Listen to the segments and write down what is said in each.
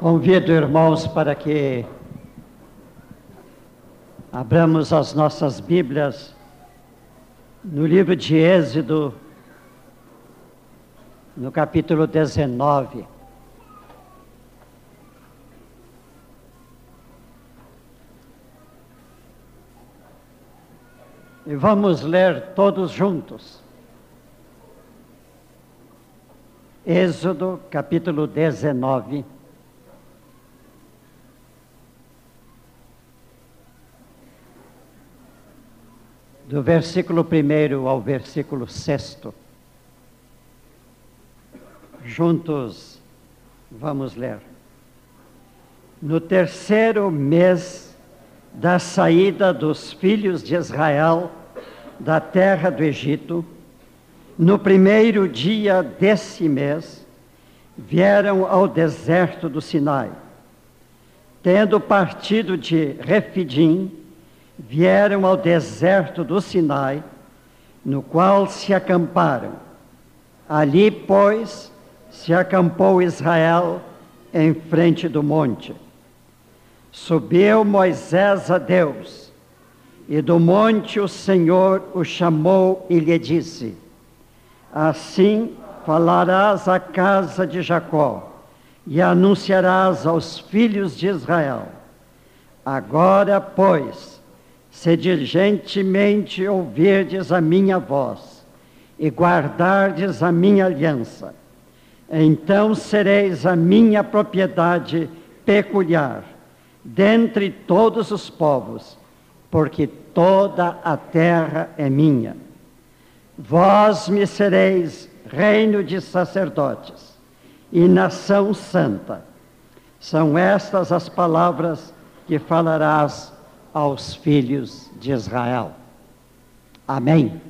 Convido irmãos para que abramos as nossas Bíblias no livro de Êxodo, no capítulo 19. E vamos ler todos juntos. Êxodo, capítulo 19. Do versículo 1 ao versículo 6. Juntos vamos ler. No terceiro mês da saída dos filhos de Israel da terra do Egito, no primeiro dia desse mês, vieram ao deserto do Sinai. Tendo partido de Refidim, vieram ao deserto do Sinai, no qual se acamparam. Ali, pois, se acampou Israel em frente do monte. Subiu Moisés a Deus, e do monte o Senhor o chamou e lhe disse: Assim falarás à casa de Jacó, e anunciarás aos filhos de Israel. Agora, pois, se diligentemente ouvirdes a minha voz e guardardes a minha aliança, então sereis a minha propriedade peculiar dentre todos os povos, porque toda a terra é minha. Vós me sereis reino de sacerdotes e nação santa. São estas as palavras que falarás aos filhos de Israel. Amém.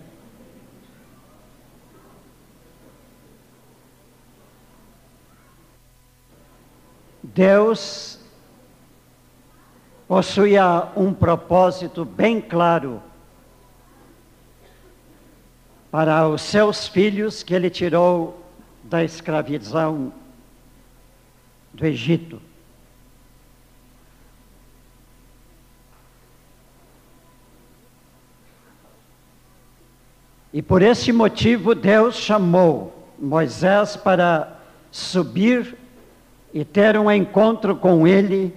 Deus possuía um propósito bem claro para os seus filhos que ele tirou da escravidão do Egito. E por esse motivo Deus chamou Moisés para subir e ter um encontro com ele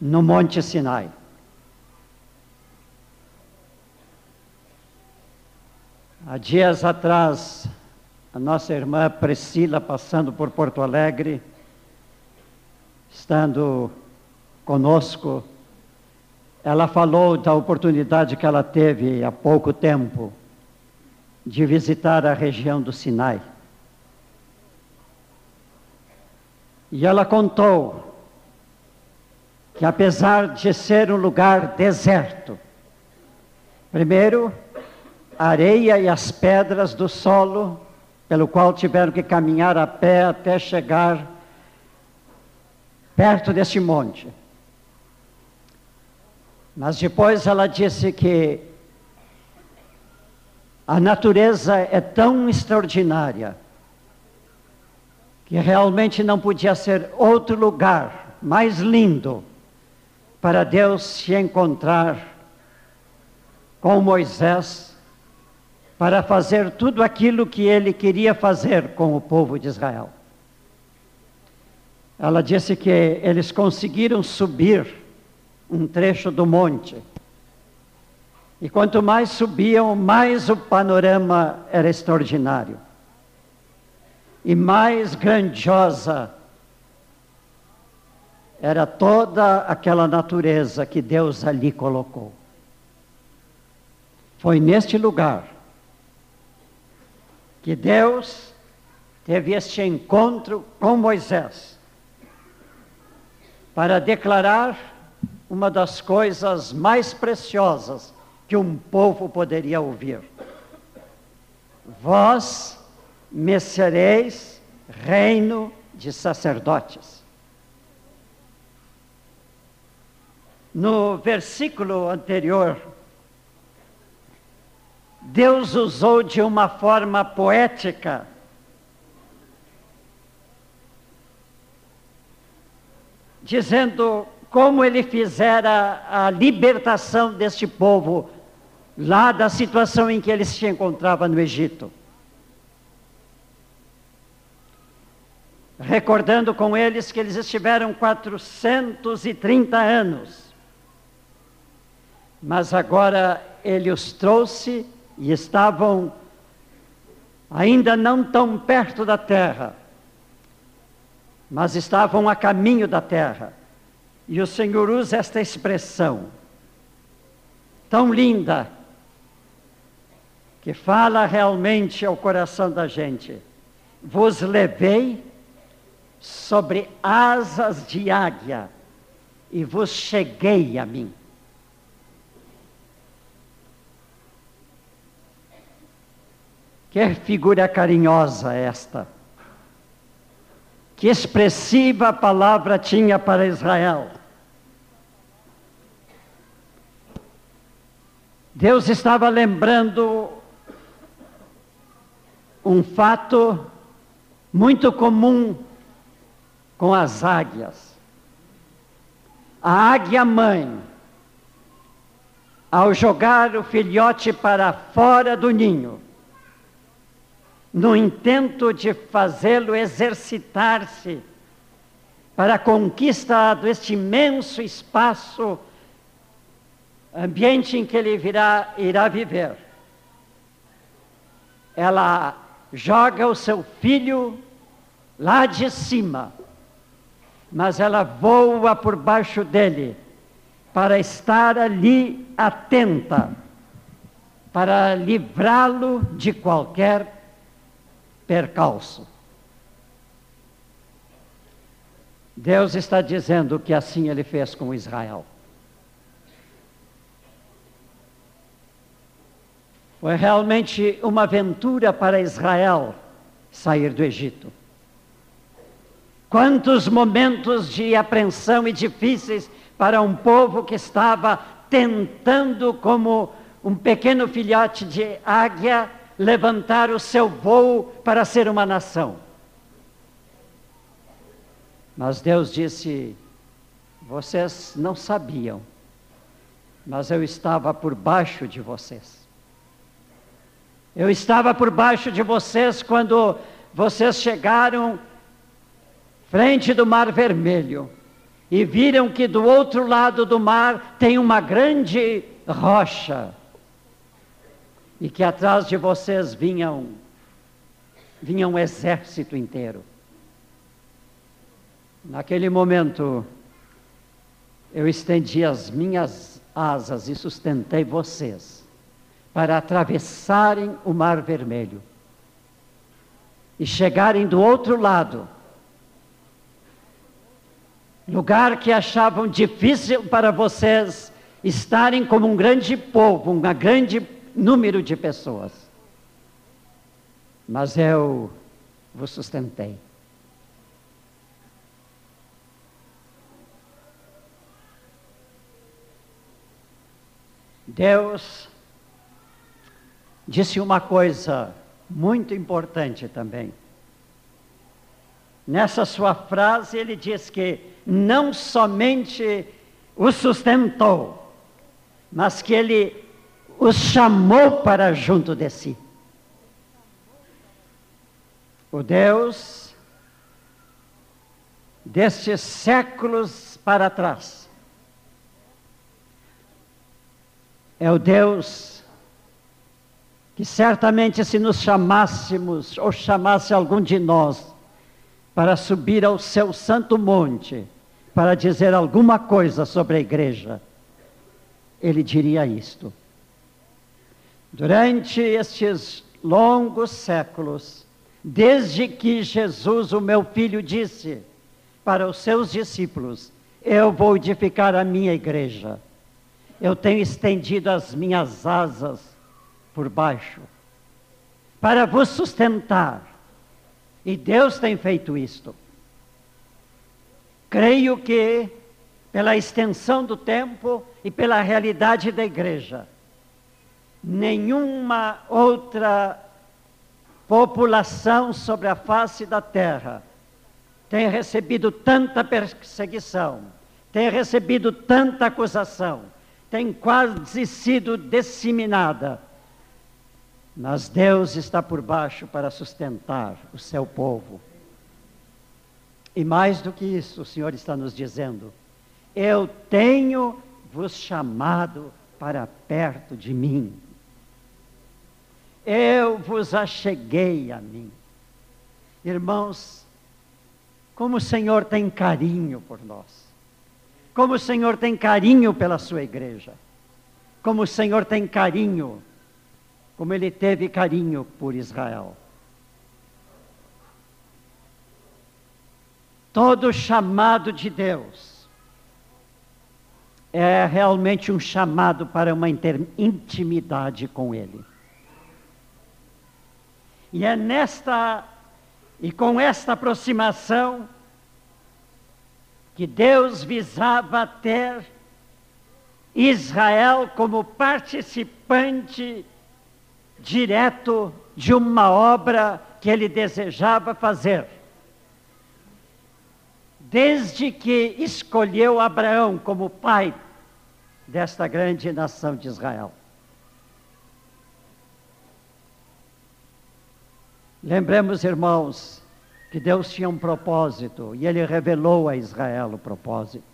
no Monte Sinai. Há dias atrás, a nossa irmã Priscila, passando por Porto Alegre, estando conosco, ela falou da oportunidade que ela teve há pouco tempo de visitar a região do Sinai. E ela contou que, apesar de ser um lugar deserto, primeiro, a areia e as pedras do solo, pelo qual tiveram que caminhar a pé até chegar perto deste monte. Mas depois ela disse que a natureza é tão extraordinária que realmente não podia ser outro lugar mais lindo para Deus se encontrar com Moisés para fazer tudo aquilo que ele queria fazer com o povo de Israel. Ela disse que eles conseguiram subir um trecho do monte e quanto mais subiam, mais o panorama era extraordinário. E mais grandiosa era toda aquela natureza que Deus ali colocou. Foi neste lugar que Deus teve este encontro com Moisés para declarar uma das coisas mais preciosas que um povo poderia ouvir. Vós me sereis reino de sacerdotes. No versículo anterior, Deus usou de uma forma poética dizendo como ele fizera a libertação deste povo lá da situação em que ele se encontrava no Egito. Recordando com eles que eles estiveram 430 anos, mas agora ele os trouxe e estavam ainda não tão perto da terra, mas estavam a caminho da terra. E o Senhor usa esta expressão tão linda, que fala realmente ao coração da gente. Vos levei sobre asas de águia e vos cheguei a mim. Que figura carinhosa esta. Que expressiva palavra tinha para Israel. Deus estava lembrando um fato muito comum com as águias. A águia mãe, ao jogar o filhote para fora do ninho, no intento de fazê-lo exercitar-se para a conquista deste imenso espaço, ambiente em que ele virá, irá viver. Ela joga o seu filho lá de cima, mas ela voa por baixo dele para estar ali atenta, para livrá-lo de qualquer percalço. Deus está dizendo que assim ele fez com Israel. Foi realmente uma aventura para Israel sair do Egito. Quantos momentos de apreensão e difíceis para um povo que estava tentando, como um pequeno filhote de águia, levantar o seu voo para ser uma nação. Mas Deus disse: vocês não sabiam, mas eu estava por baixo de vocês. Eu estava por baixo de vocês quando vocês chegaram frente do Mar Vermelho e viram que do outro lado do mar tem uma grande rocha e que atrás de vocês vinham vinha um exército inteiro. Naquele momento, eu estendi as minhas asas e sustentei vocês para atravessarem o Mar Vermelho e chegarem do outro lado, lugar que achavam difícil para vocês estarem como um grande povo, uma grande número de pessoas. Mas eu vos sustentei. Deus disse uma coisa muito importante também. Nessa sua frase, ele diz que não somente o sustentou, mas que ele os chamou para junto de si. O Deus destes séculos para trás é o Deus que certamente se nos chamássemos ou chamasse algum de nós para subir ao seu santo monte para dizer alguma coisa sobre a igreja, ele diria isto. Durante estes longos séculos, desde que Jesus, o meu filho, disse para os seus discípulos: Eu vou edificar a minha igreja. Eu tenho estendido as minhas asas por baixo para vos sustentar. E Deus tem feito isto. Creio que, pela extensão do tempo e pela realidade da igreja, nenhuma outra população sobre a face da terra tem recebido tanta perseguição, tem recebido tanta acusação, tem quase sido disseminada. Mas Deus está por baixo para sustentar o seu povo. E mais do que isso, o Senhor está nos dizendo: Eu tenho vos chamado para perto de mim. Eu vos acheguei a mim. Irmãos, como o Senhor tem carinho por nós. Como o Senhor tem carinho pela sua igreja. Como o Senhor tem carinho, como ele teve carinho por Israel. Todo chamado de Deus é realmente um chamado para uma intimidade com Ele. E é nesta e com esta aproximação que Deus visava ter Israel como participante direto de uma obra que ele desejava fazer. Desde que escolheu Abraão como pai desta grande nação de Israel. Lembremos, irmãos, que Deus tinha um propósito e ele revelou a Israel o propósito.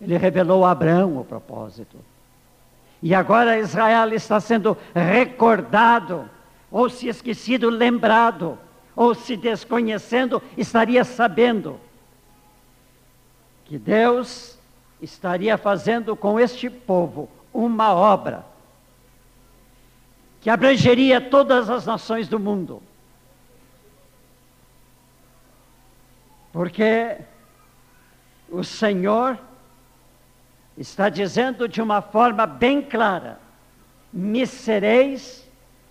Ele revelou a Abraão o propósito. E agora Israel está sendo recordado, ou se esquecido, lembrado, ou se desconhecendo, estaria sabendo que Deus estaria fazendo com este povo uma obra que abrangeria todas as nações do mundo. Porque o Senhor está dizendo de uma forma bem clara: me sereis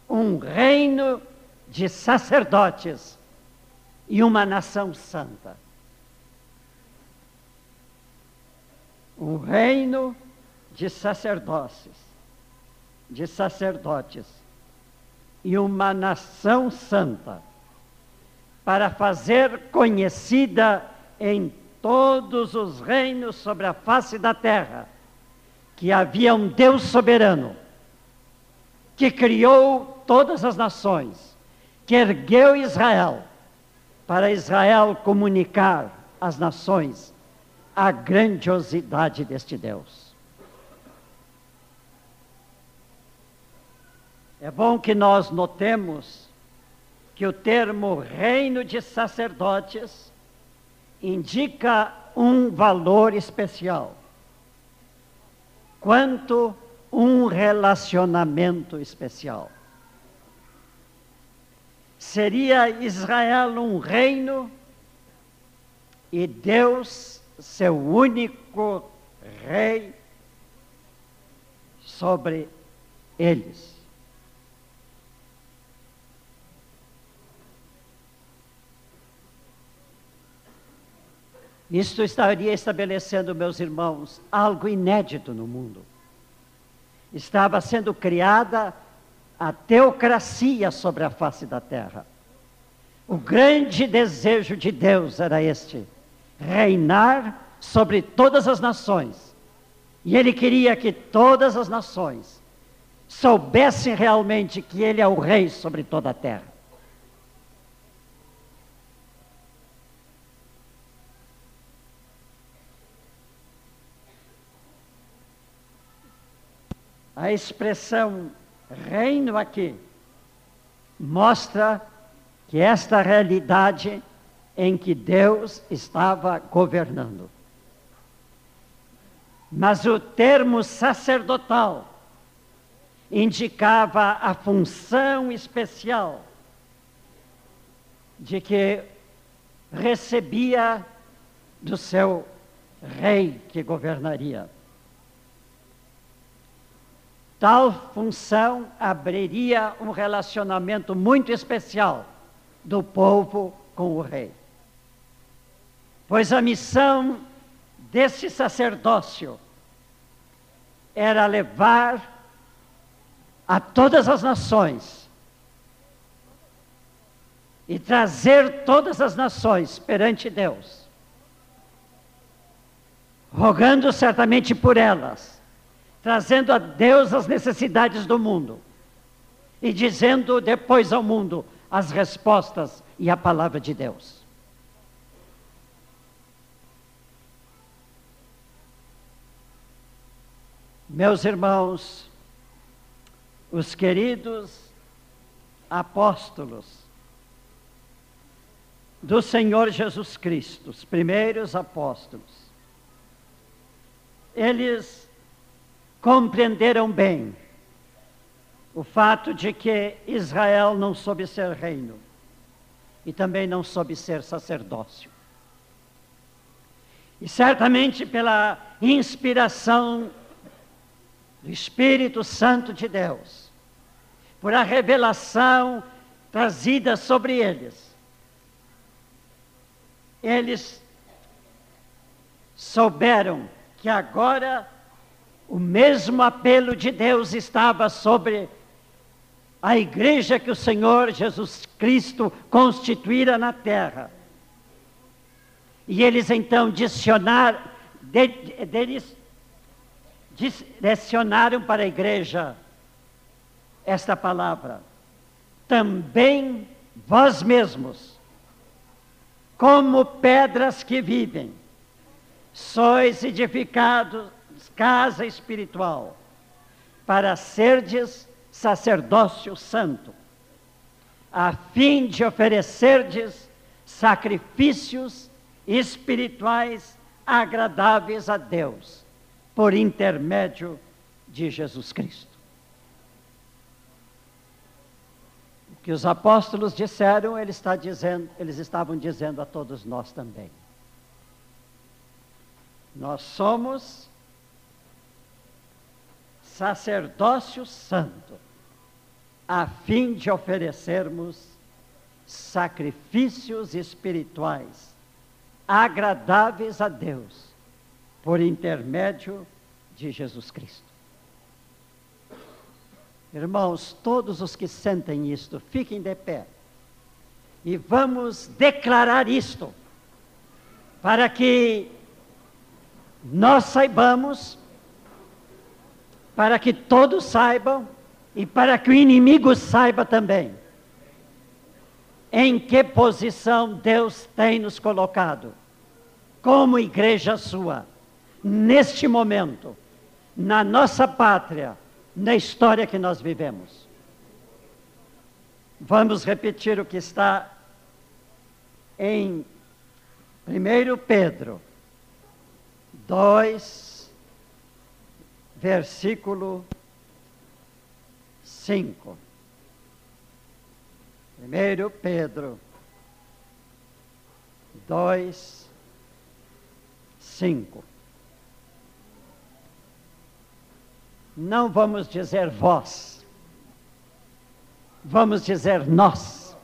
um reino de sacerdotes e uma nação santa. Um reino de sacerdócios, de sacerdotes e uma nação santa para fazer conhecida em todos os reinos sobre a face da terra que havia um Deus soberano que criou todas as nações, que ergueu Israel para Israel comunicar às nações a grandiosidade deste Deus. É bom que nós notemos que o termo reino de sacerdotes indica um valor especial, quanto um relacionamento especial. Seria Israel um reino e Deus seu único rei sobre eles. Isto estaria estabelecendo, meus irmãos, algo inédito no mundo. Estava sendo criada a teocracia sobre a face da terra. O grande desejo de Deus era este: reinar sobre todas as nações. E ele queria que todas as nações soubessem realmente que ele é o rei sobre toda a terra. A expressão reino aqui mostra que esta realidade em que Deus estava governando. Mas o termo sacerdotal indicava a função especial de que recebia do seu rei que governaria. Tal função abriria um relacionamento muito especial do povo com o rei. Pois a missão desse sacerdócio era levar a todas as nações e trazer todas as nações perante Deus, rogando certamente por elas, trazendo a Deus as necessidades do mundo e dizendo depois ao mundo as respostas e a palavra de Deus. Meus irmãos, os queridos apóstolos do Senhor Jesus Cristo, os primeiros apóstolos, eles compreenderam bem o fato de que Israel não soube ser reino e também não soube ser sacerdócio. E certamente pela inspiração do Espírito Santo de Deus, por a revelação trazida sobre eles. Eles souberam que agora o mesmo apelo de Deus estava sobre a igreja que o Senhor Jesus Cristo constituíra na terra. E eles então direcionaram, para a igreja esta palavra. Também vós mesmos, como pedras que vivem, sois edificados casa espiritual, para serdes sacerdócio santo, a fim de oferecerdes sacrifícios espirituais agradáveis a Deus por intermédio de Jesus Cristo. O que os apóstolos disseram, ele está dizendo, eles estavam dizendo a todos nós também. Nós somos sacerdócio santo, a fim de oferecermos sacrifícios espirituais agradáveis a Deus por intermédio de Jesus Cristo. Irmãos, todos os que sentem isto, fiquem de pé. E vamos declarar isto, para que nós saibamos, para que todos saibam e para que o inimigo saiba também em que posição Deus tem nos colocado como igreja sua neste momento, na nossa pátria, na história que nós vivemos. Vamos repetir o que está em 1 Pedro 2, versículo 5. 1 Pedro 2, 5. Não vamos dizer vós, vamos dizer nós.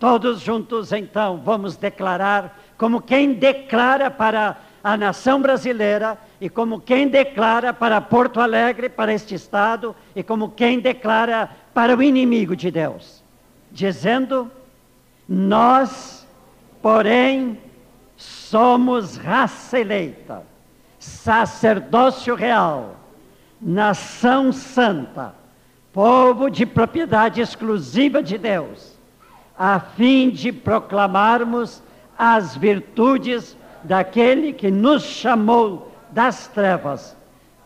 Todos juntos, então, vamos declarar, como quem declara para a nação brasileira, e como quem declara para Porto Alegre, para este estado, e como quem declara para o inimigo de Deus, dizendo: Nós, porém, somos raça eleita sacerdócio real, nação santa, povo de propriedade exclusiva de Deus, a fim de proclamarmos as virtudes daquele que nos chamou das trevas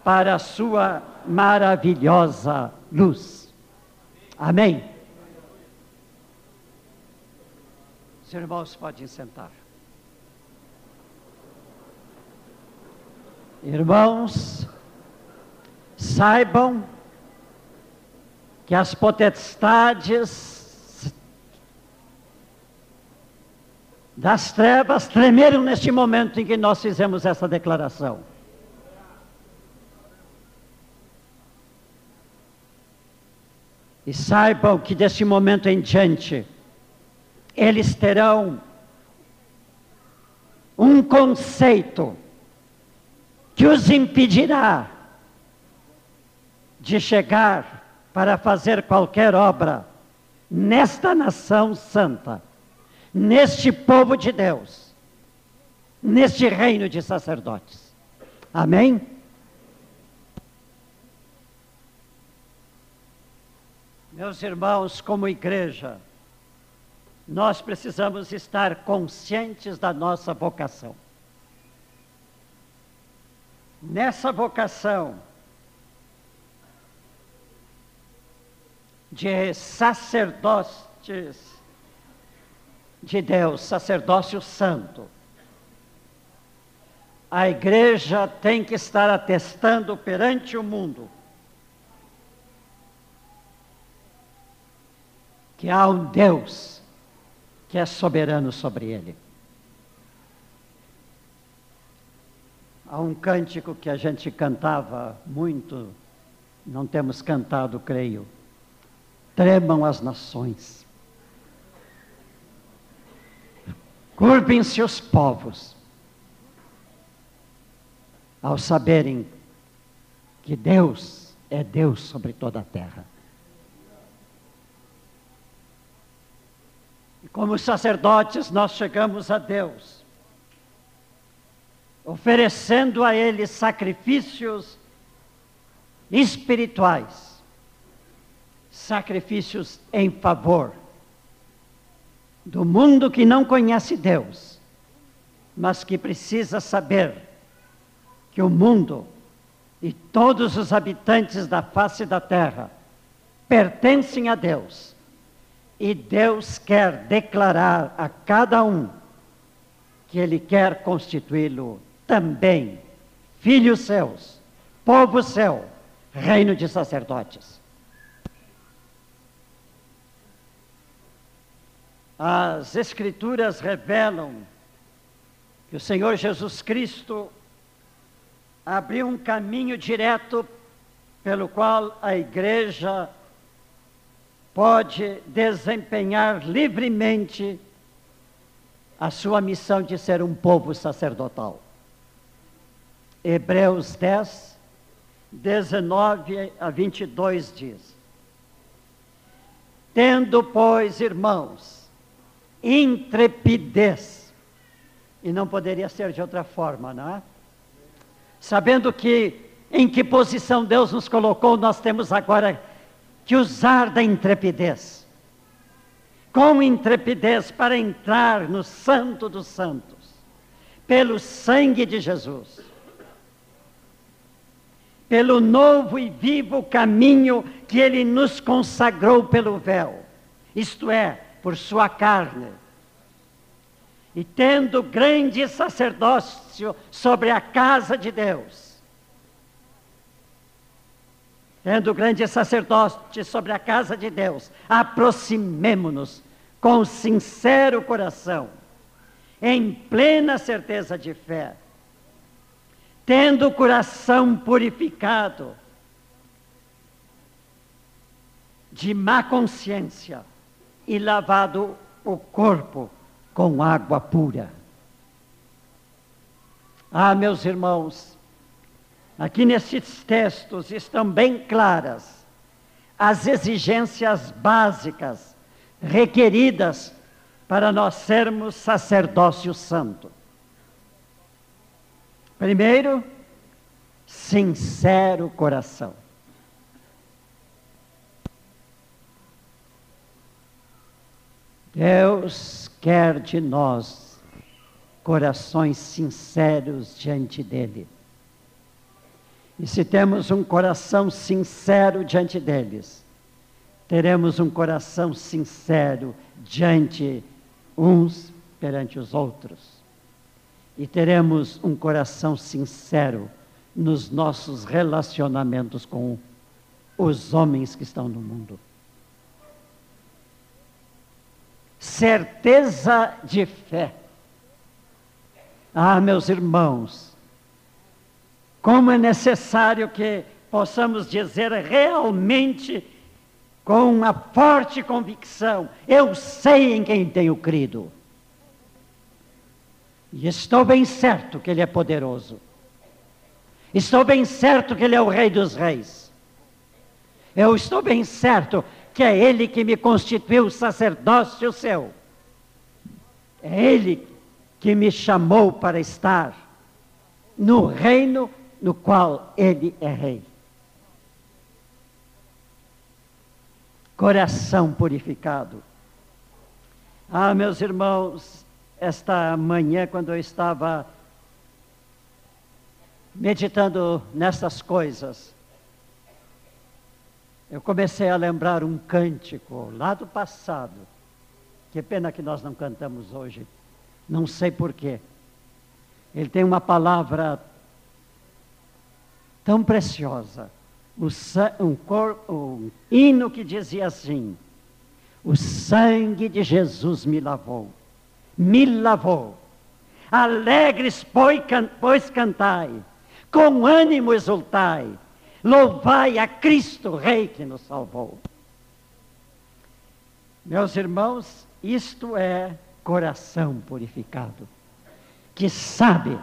para a sua maravilhosa luz. Amém. Os irmãos podem sentar. Irmãos, saibam que as potestades das trevas tremeram neste momento em que nós fizemos essa declaração. E saibam que desse momento em diante, eles terão um conceito que os impedirá de chegar para fazer qualquer obra nesta nação santa, neste povo de Deus, neste reino de sacerdotes. Amém? Meus irmãos, como igreja, nós precisamos estar conscientes da nossa vocação. Nessa vocação, de sacerdotes de Deus, sacerdócio santo. A igreja tem que estar atestando perante o mundo que há um Deus que é soberano sobre ele. Há um cântico que a gente cantava muito, não temos cantado, creio tremam as nações. Curvem-se os povos ao saberem que Deus é Deus sobre toda a terra. Como sacerdotes, nós chegamos a Deus, oferecendo a Ele sacrifícios espirituais sacrifícios em favor do mundo que não conhece Deus, mas que precisa saber que o mundo e todos os habitantes da face da terra pertencem a Deus. E Deus quer declarar a cada um que Ele quer constituí-lo também filhos seus, povo seu, reino de sacerdotes. As Escrituras revelam que o Senhor Jesus Cristo abriu um caminho direto pelo qual a igreja pode desempenhar livremente a sua missão de ser um povo sacerdotal. Hebreus 10, 19 a 22 diz: Tendo, pois, irmãos, intrepidez. E não poderia ser de outra forma, não é? Sabendo que em que posição Deus nos colocou, nós temos agora que usar da intrepidez. Com intrepidez para entrar no Santo dos Santos, pelo sangue de Jesus, pelo novo e vivo caminho que Ele nos consagrou pelo véu, isto é, por sua carne. E tendo grande sacerdócio sobre a casa de Deus, tendo grande sacerdócio sobre a casa de Deus, aproximemo-nos com sincero coração, em plena certeza de fé, tendo o coração purificado de má consciência, e lavado o corpo com água pura. Ah, meus irmãos, aqui nesses textos estão bem claras as exigências básicas requeridas para nós sermos sacerdócio santo. Primeiro, sincero coração. Deus quer de nós corações sinceros diante dEle. E se temos um coração sincero diante deles, teremos um coração sincero diante uns perante os outros. E teremos um coração sincero nos nossos relacionamentos com os homens que estão no mundo. certeza de fé. Ah, meus irmãos, como é necessário que possamos dizer realmente com uma forte convicção: eu sei em quem tenho crido. E estou bem certo que Ele é poderoso. Estou bem certo que Ele é o Rei dos Reis. Eu estou bem certo que é Ele que me constituiu sacerdócio seu. É Ele que me chamou para estar no reino no qual Ele é Rei. Coração purificado. Ah, meus irmãos, esta manhã, quando eu estava meditando nessas coisas, eu comecei a lembrar um cântico lá do passado. Que pena que nós não cantamos hoje. Não sei porquê. Ele tem uma palavra tão preciosa. Um, um hino que dizia assim: O sangue de Jesus me lavou, me lavou. Alegres, pois cantai, com ânimo exultai Louvai a Cristo, Rei que nos salvou. Meus irmãos, isto é coração purificado, que sabe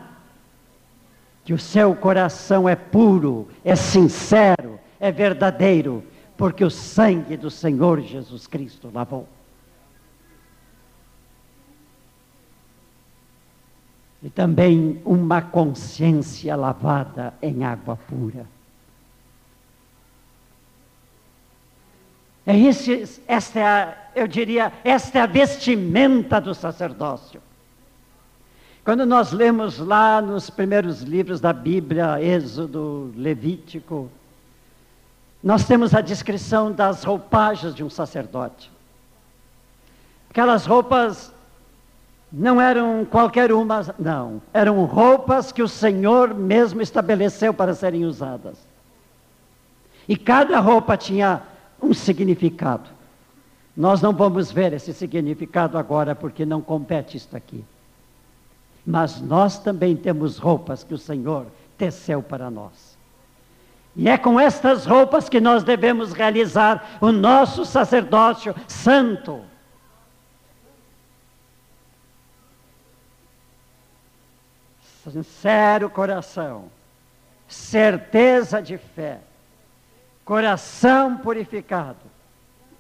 que o seu coração é puro, é sincero, é verdadeiro, porque o sangue do Senhor Jesus Cristo lavou. E também uma consciência lavada em água pura. É esse, esta é a, eu diria, esta é a vestimenta do sacerdócio. Quando nós lemos lá nos primeiros livros da Bíblia, Êxodo, Levítico, nós temos a descrição das roupagens de um sacerdote. Aquelas roupas não eram qualquer uma, não. Eram roupas que o Senhor mesmo estabeleceu para serem usadas. E cada roupa tinha um significado. Nós não vamos ver esse significado agora porque não compete isto aqui. Mas nós também temos roupas que o Senhor teceu para nós. E é com estas roupas que nós devemos realizar o nosso sacerdócio santo. Sincero coração, certeza de fé coração purificado,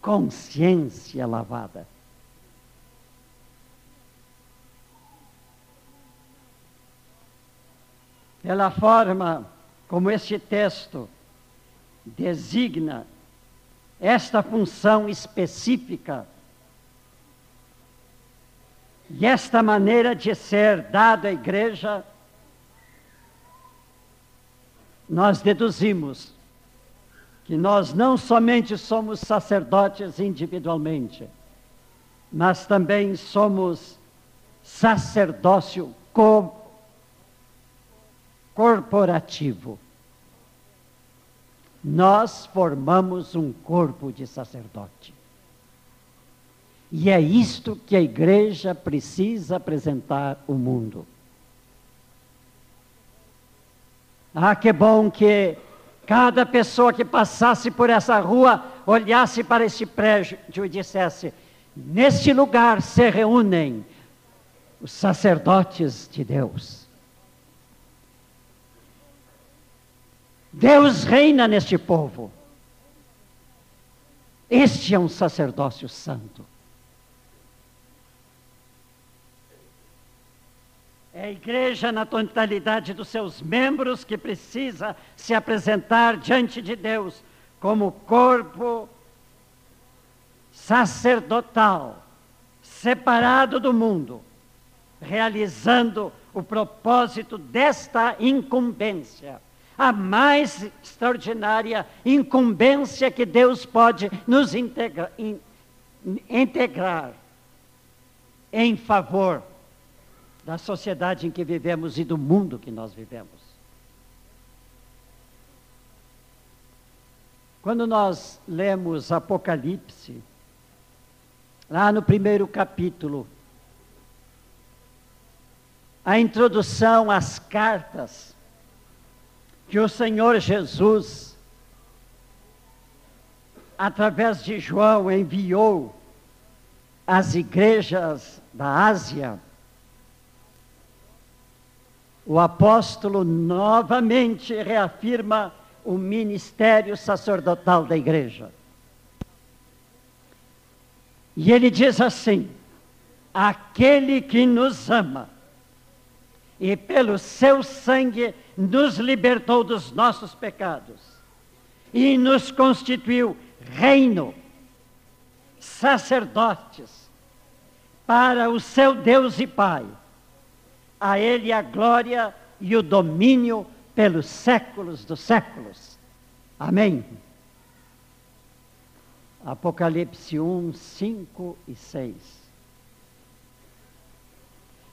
consciência lavada. Pela forma como este texto designa esta função específica e esta maneira de ser dada à igreja, nós deduzimos que nós não somente somos sacerdotes individualmente, mas também somos sacerdócio co corporativo. Nós formamos um corpo de sacerdote. E é isto que a igreja precisa apresentar ao mundo. Ah, que bom que Cada pessoa que passasse por essa rua, olhasse para este prédio e dissesse: Neste lugar se reúnem os sacerdotes de Deus. Deus reina neste povo. Este é um sacerdócio santo. É a igreja na totalidade dos seus membros que precisa se apresentar diante de Deus como corpo sacerdotal, separado do mundo, realizando o propósito desta incumbência, a mais extraordinária incumbência que Deus pode nos integra, in, integrar em favor da sociedade em que vivemos e do mundo que nós vivemos. Quando nós lemos Apocalipse, lá no primeiro capítulo, a introdução às cartas que o Senhor Jesus, através de João, enviou às igrejas da Ásia, o apóstolo novamente reafirma o ministério sacerdotal da igreja. E ele diz assim: aquele que nos ama e pelo seu sangue nos libertou dos nossos pecados e nos constituiu reino, sacerdotes para o seu Deus e Pai. A Ele a glória e o domínio pelos séculos dos séculos. Amém. Apocalipse 1, 5 e 6.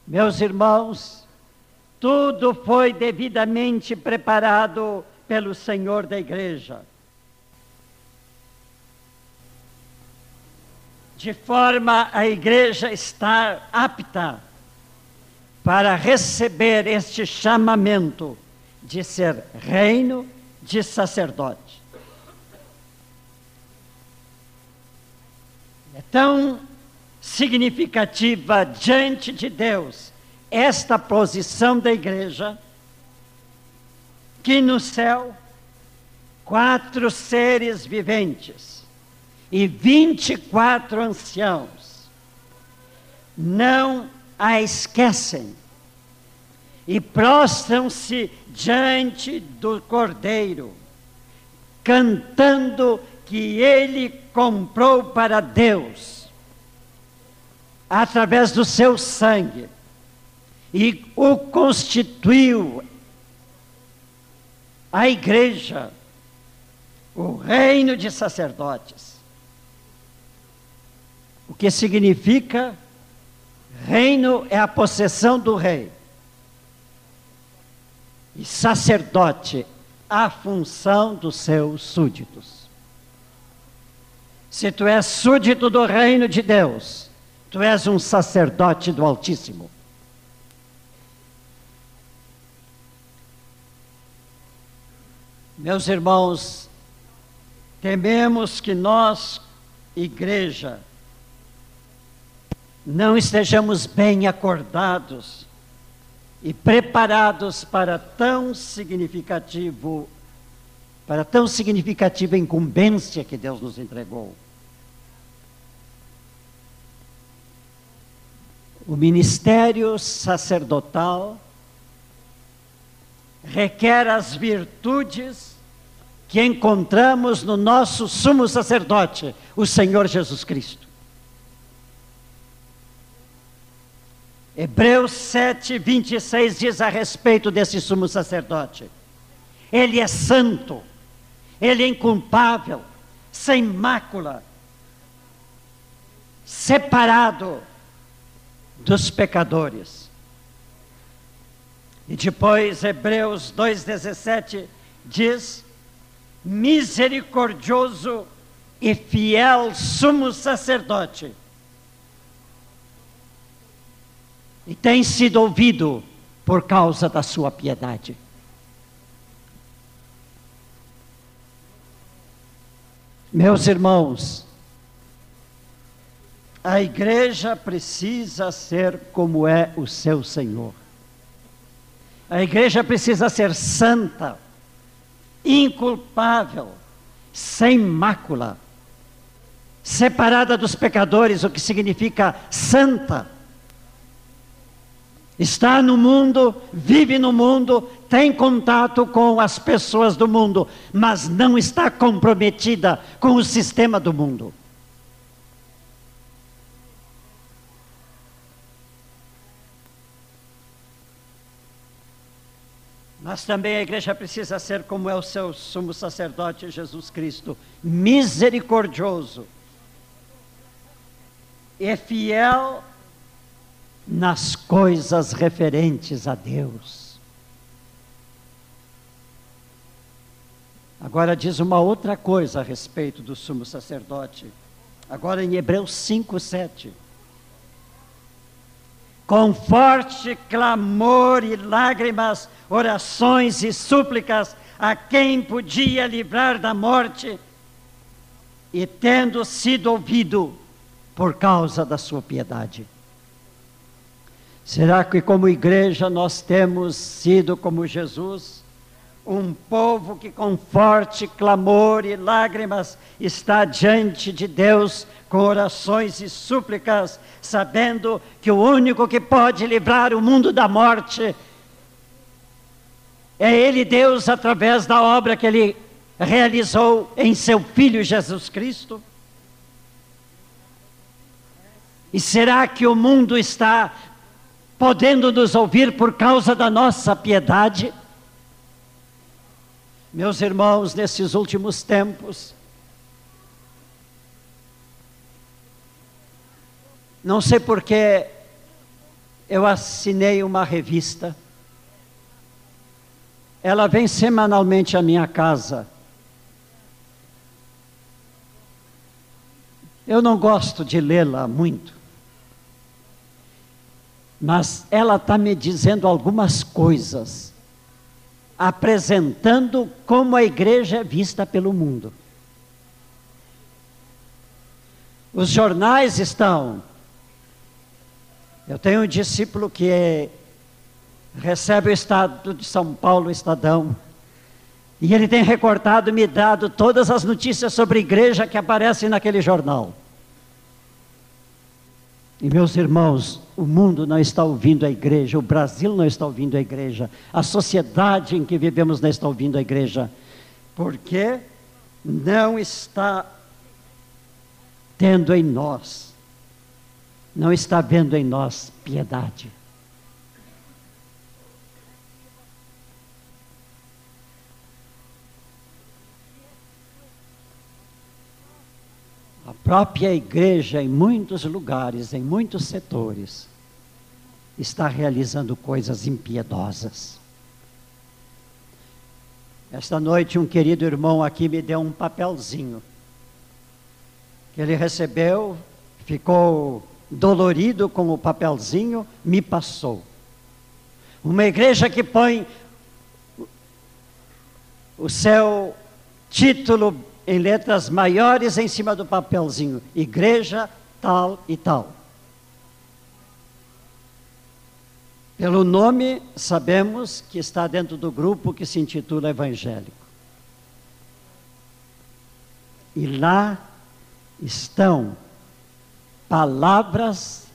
Meus irmãos, tudo foi devidamente preparado pelo Senhor da igreja. De forma a igreja estar apta para receber este chamamento de ser reino de sacerdote. É tão significativa diante de Deus esta posição da igreja que no céu quatro seres viventes e vinte e quatro anciãos não a esquecem e prostram-se diante do Cordeiro, cantando que ele comprou para Deus, através do seu sangue, e o constituiu a igreja, o reino de sacerdotes. O que significa reino é a possessão do rei. E sacerdote, a função dos seus súditos. Se tu és súdito do reino de Deus, tu és um sacerdote do Altíssimo. Meus irmãos, tememos que nós, igreja, não estejamos bem acordados e preparados para tão significativo para tão significativa incumbência que Deus nos entregou. O ministério sacerdotal requer as virtudes que encontramos no nosso sumo sacerdote, o Senhor Jesus Cristo. Hebreus 7, 26 diz a respeito desse sumo sacerdote: Ele é santo, ele é inculpável, sem mácula, separado dos pecadores. E depois, Hebreus 2,17 diz: misericordioso e fiel sumo sacerdote. E tem sido ouvido por causa da sua piedade. Meus irmãos, a igreja precisa ser como é o seu Senhor. A igreja precisa ser santa, inculpável, sem mácula, separada dos pecadores, o que significa santa. Está no mundo, vive no mundo, tem contato com as pessoas do mundo, mas não está comprometida com o sistema do mundo. Mas também a igreja precisa ser como é o seu sumo sacerdote Jesus Cristo, misericordioso e fiel nas coisas referentes a Deus. Agora diz uma outra coisa a respeito do sumo sacerdote. Agora em Hebreus 5, 7 com forte clamor e lágrimas, orações e súplicas a quem podia livrar da morte, e tendo sido ouvido por causa da sua piedade. Será que, como igreja, nós temos sido como Jesus, um povo que com forte clamor e lágrimas está diante de Deus com orações e súplicas, sabendo que o único que pode livrar o mundo da morte é Ele, Deus, através da obra que Ele realizou em Seu Filho Jesus Cristo. E será que o mundo está podendo nos ouvir por causa da nossa piedade? Meus irmãos, nesses últimos tempos, não sei porque eu assinei uma revista. Ela vem semanalmente à minha casa. Eu não gosto de lê-la muito mas ela está me dizendo algumas coisas, apresentando como a igreja é vista pelo mundo. Os jornais estão. Eu tenho um discípulo que é, recebe o Estado de São Paulo, o Estadão, e ele tem recortado e me dado todas as notícias sobre igreja que aparecem naquele jornal. E meus irmãos, o mundo não está ouvindo a igreja, o Brasil não está ouvindo a igreja, a sociedade em que vivemos não está ouvindo a igreja, porque não está tendo em nós, não está vendo em nós piedade. A própria igreja, em muitos lugares, em muitos setores, está realizando coisas impiedosas. Esta noite, um querido irmão aqui me deu um papelzinho que ele recebeu, ficou dolorido com o papelzinho, me passou. Uma igreja que põe o seu título em letras maiores em cima do papelzinho: igreja tal e tal. Pelo nome, sabemos que está dentro do grupo que se intitula evangélico. E lá estão palavras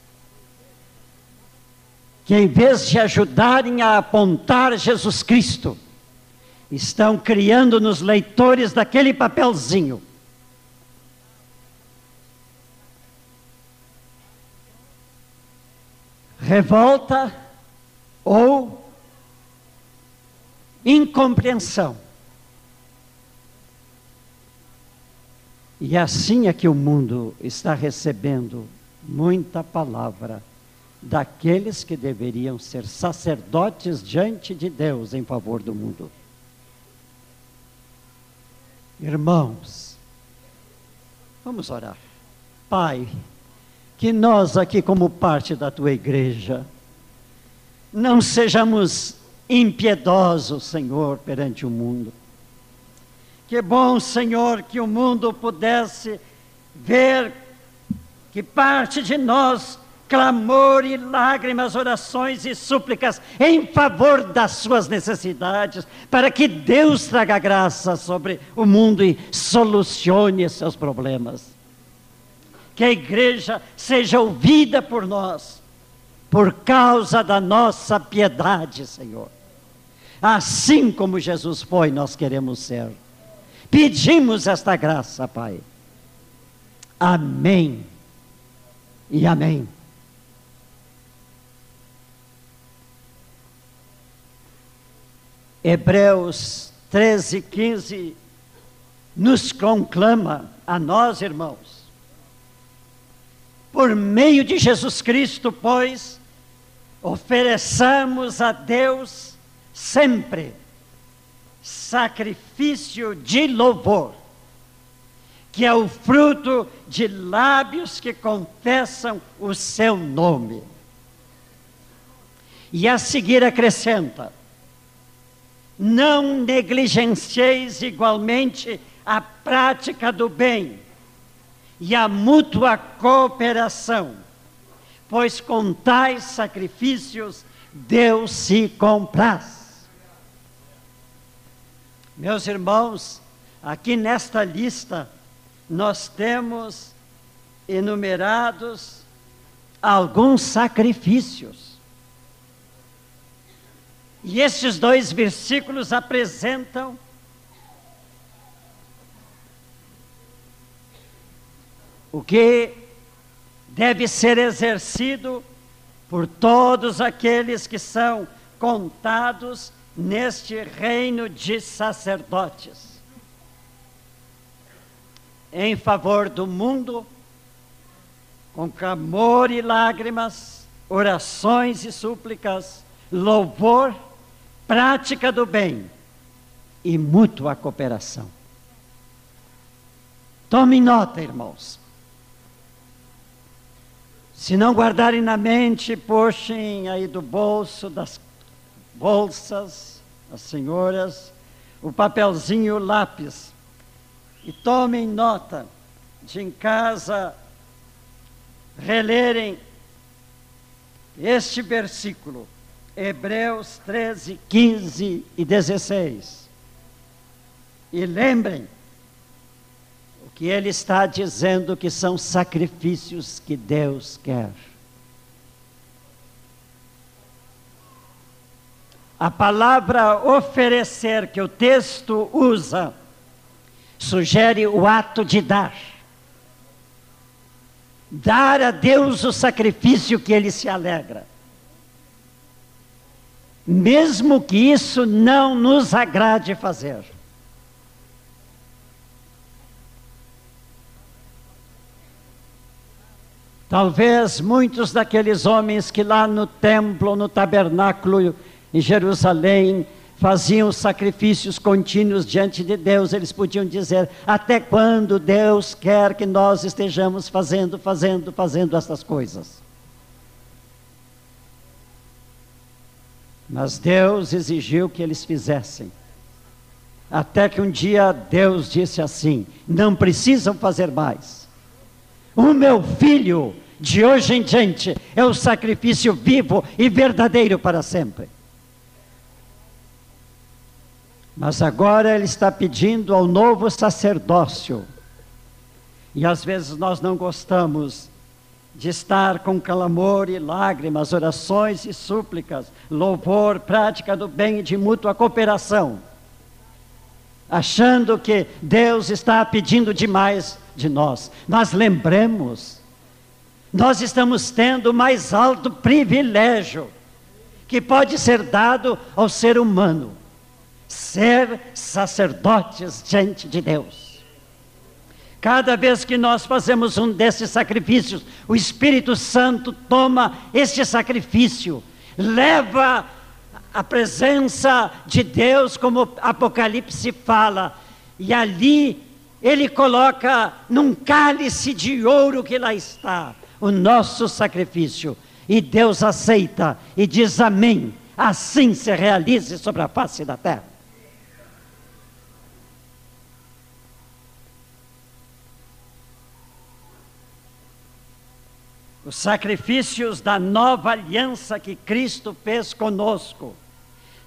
que, em vez de ajudarem a apontar Jesus Cristo, estão criando nos leitores daquele papelzinho. Revolta ou incompreensão. E assim é que o mundo está recebendo muita palavra daqueles que deveriam ser sacerdotes diante de Deus em favor do mundo. Irmãos, vamos orar. Pai, que nós aqui, como parte da tua igreja, não sejamos impiedosos, Senhor, perante o mundo. Que bom, Senhor, que o mundo pudesse ver que parte de nós clamor e lágrimas, orações e súplicas em favor das suas necessidades, para que Deus traga graça sobre o mundo e solucione seus problemas. Que a igreja seja ouvida por nós, por causa da nossa piedade, Senhor. Assim como Jesus foi, nós queremos ser. Pedimos esta graça, Pai. Amém e amém. Hebreus 13, 15 nos conclama a nós, irmãos, por meio de Jesus Cristo, pois, ofereçamos a Deus sempre sacrifício de louvor, que é o fruto de lábios que confessam o seu nome. E a seguir acrescenta: não negligencieis igualmente a prática do bem e a mútua cooperação, pois com tais sacrifícios Deus se compraz. Meus irmãos, aqui nesta lista nós temos enumerados alguns sacrifícios. E estes dois versículos apresentam o que deve ser exercido por todos aqueles que são contados neste reino de sacerdotes. Em favor do mundo, com clamor e lágrimas, orações e súplicas, louvor, prática do bem e mútua cooperação. Tome nota, irmãos. Se não guardarem na mente, puxem aí do bolso das bolsas, as senhoras, o papelzinho o lápis. E tomem nota de em casa relerem este versículo, Hebreus 13, 15 e 16. E lembrem, que ele está dizendo que são sacrifícios que Deus quer. A palavra oferecer que o texto usa sugere o ato de dar. Dar a Deus o sacrifício que ele se alegra. Mesmo que isso não nos agrade fazer. Talvez muitos daqueles homens que lá no templo, no tabernáculo em Jerusalém, faziam sacrifícios contínuos diante de Deus, eles podiam dizer: até quando Deus quer que nós estejamos fazendo, fazendo, fazendo essas coisas? Mas Deus exigiu que eles fizessem. Até que um dia Deus disse assim: não precisam fazer mais. O meu filho de hoje em diante é o sacrifício vivo e verdadeiro para sempre. Mas agora ele está pedindo ao novo sacerdócio. E às vezes nós não gostamos de estar com clamor e lágrimas, orações e súplicas, louvor, prática do bem e de mútua cooperação, achando que Deus está pedindo demais de nós. Nós lembremos nós estamos tendo o mais alto privilégio que pode ser dado ao ser humano: ser sacerdotes diante de Deus. Cada vez que nós fazemos um desses sacrifícios, o Espírito Santo toma este sacrifício, leva a presença de Deus, como Apocalipse fala, e ali ele coloca num cálice de ouro que lá está o nosso sacrifício. E Deus aceita e diz amém. Assim se realize sobre a face da terra. Os sacrifícios da nova aliança que Cristo fez conosco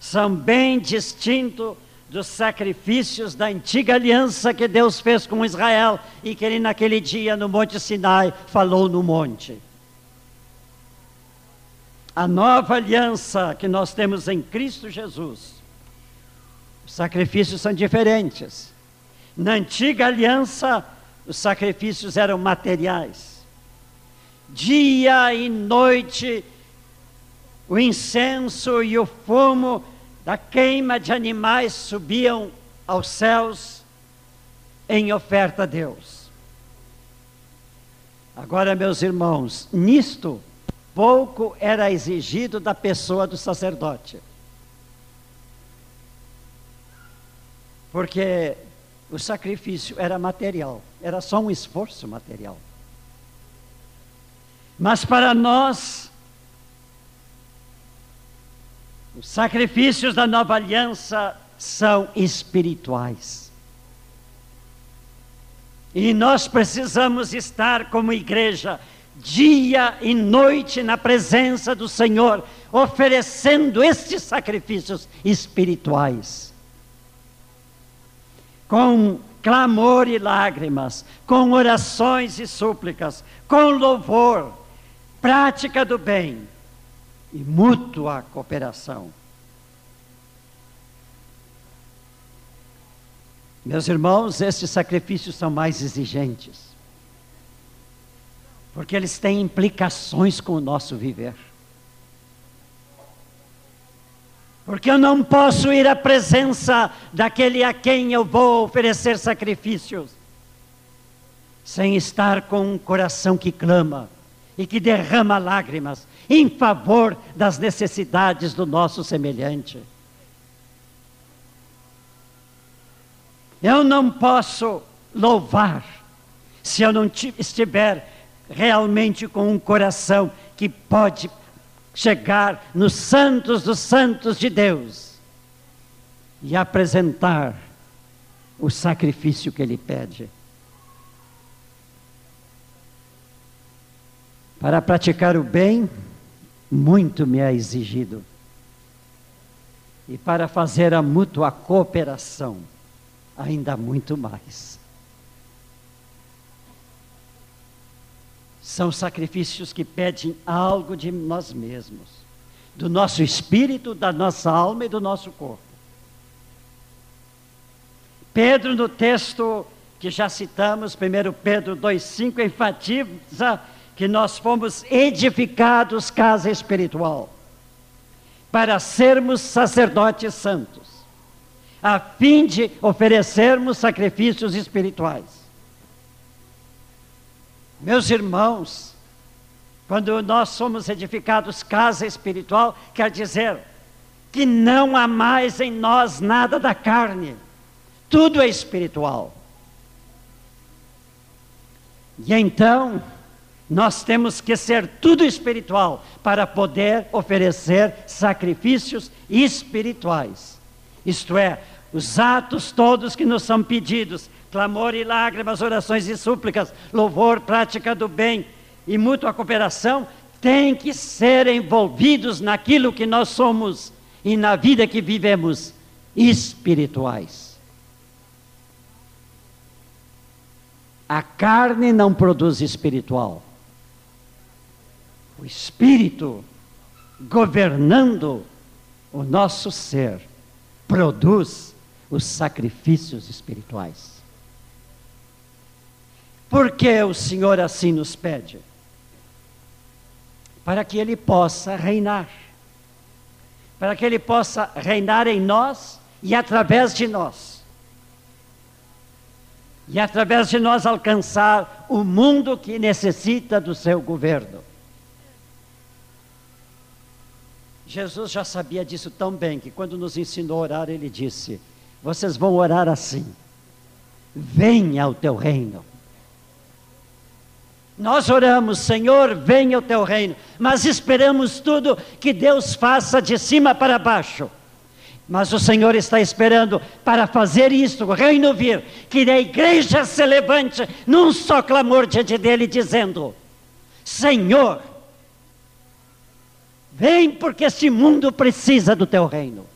são bem distintos dos sacrifícios da antiga aliança que Deus fez com Israel e que ele naquele dia no Monte Sinai falou no monte. A nova aliança que nós temos em Cristo Jesus, os sacrifícios são diferentes. Na antiga aliança, os sacrifícios eram materiais. Dia e noite, o incenso e o fumo da queima de animais subiam aos céus em oferta a Deus. Agora, meus irmãos, nisto pouco era exigido da pessoa do sacerdote. Porque o sacrifício era material, era só um esforço material. Mas para nós, os sacrifícios da nova aliança são espirituais. E nós precisamos estar como igreja, dia e noite na presença do Senhor, oferecendo estes sacrifícios espirituais. com clamor e lágrimas, com orações e súplicas, com louvor, prática do bem e mútua cooperação. Meus irmãos, estes sacrifícios são mais exigentes, porque eles têm implicações com o nosso viver. Porque eu não posso ir à presença daquele a quem eu vou oferecer sacrifícios, sem estar com um coração que clama e que derrama lágrimas em favor das necessidades do nosso semelhante. Eu não posso louvar se eu não estiver realmente com um coração que pode chegar nos santos dos santos de Deus e apresentar o sacrifício que ele pede. Para praticar o bem, muito me é exigido. E para fazer a mútua cooperação, ainda muito mais. São sacrifícios que pedem algo de nós mesmos, do nosso espírito, da nossa alma e do nosso corpo. Pedro, no texto que já citamos, 1 Pedro 2,5, enfatiza que nós fomos edificados casa espiritual, para sermos sacerdotes santos, a fim de oferecermos sacrifícios espirituais. Meus irmãos, quando nós somos edificados casa espiritual, quer dizer que não há mais em nós nada da carne, tudo é espiritual. E então, nós temos que ser tudo espiritual para poder oferecer sacrifícios espirituais. Isto é, os atos todos que nos são pedidos clamor e lágrimas, orações e súplicas, louvor, prática do bem e mútua cooperação, têm que ser envolvidos naquilo que nós somos e na vida que vivemos espirituais. A carne não produz espiritual. O espírito governando o nosso ser produz os sacrifícios espirituais. Por que o Senhor assim nos pede? Para que Ele possa reinar. Para que Ele possa reinar em nós e através de nós. E através de nós alcançar o mundo que necessita do seu governo. Jesus já sabia disso tão bem que quando nos ensinou a orar, ele disse: Vocês vão orar assim: Venha o teu reino. Nós oramos, Senhor, venha o teu reino, mas esperamos tudo que Deus faça de cima para baixo. Mas o Senhor está esperando para fazer isto, o reino vir, que a igreja se levante num só clamor diante dele, dizendo: Senhor, vem porque este mundo precisa do teu reino.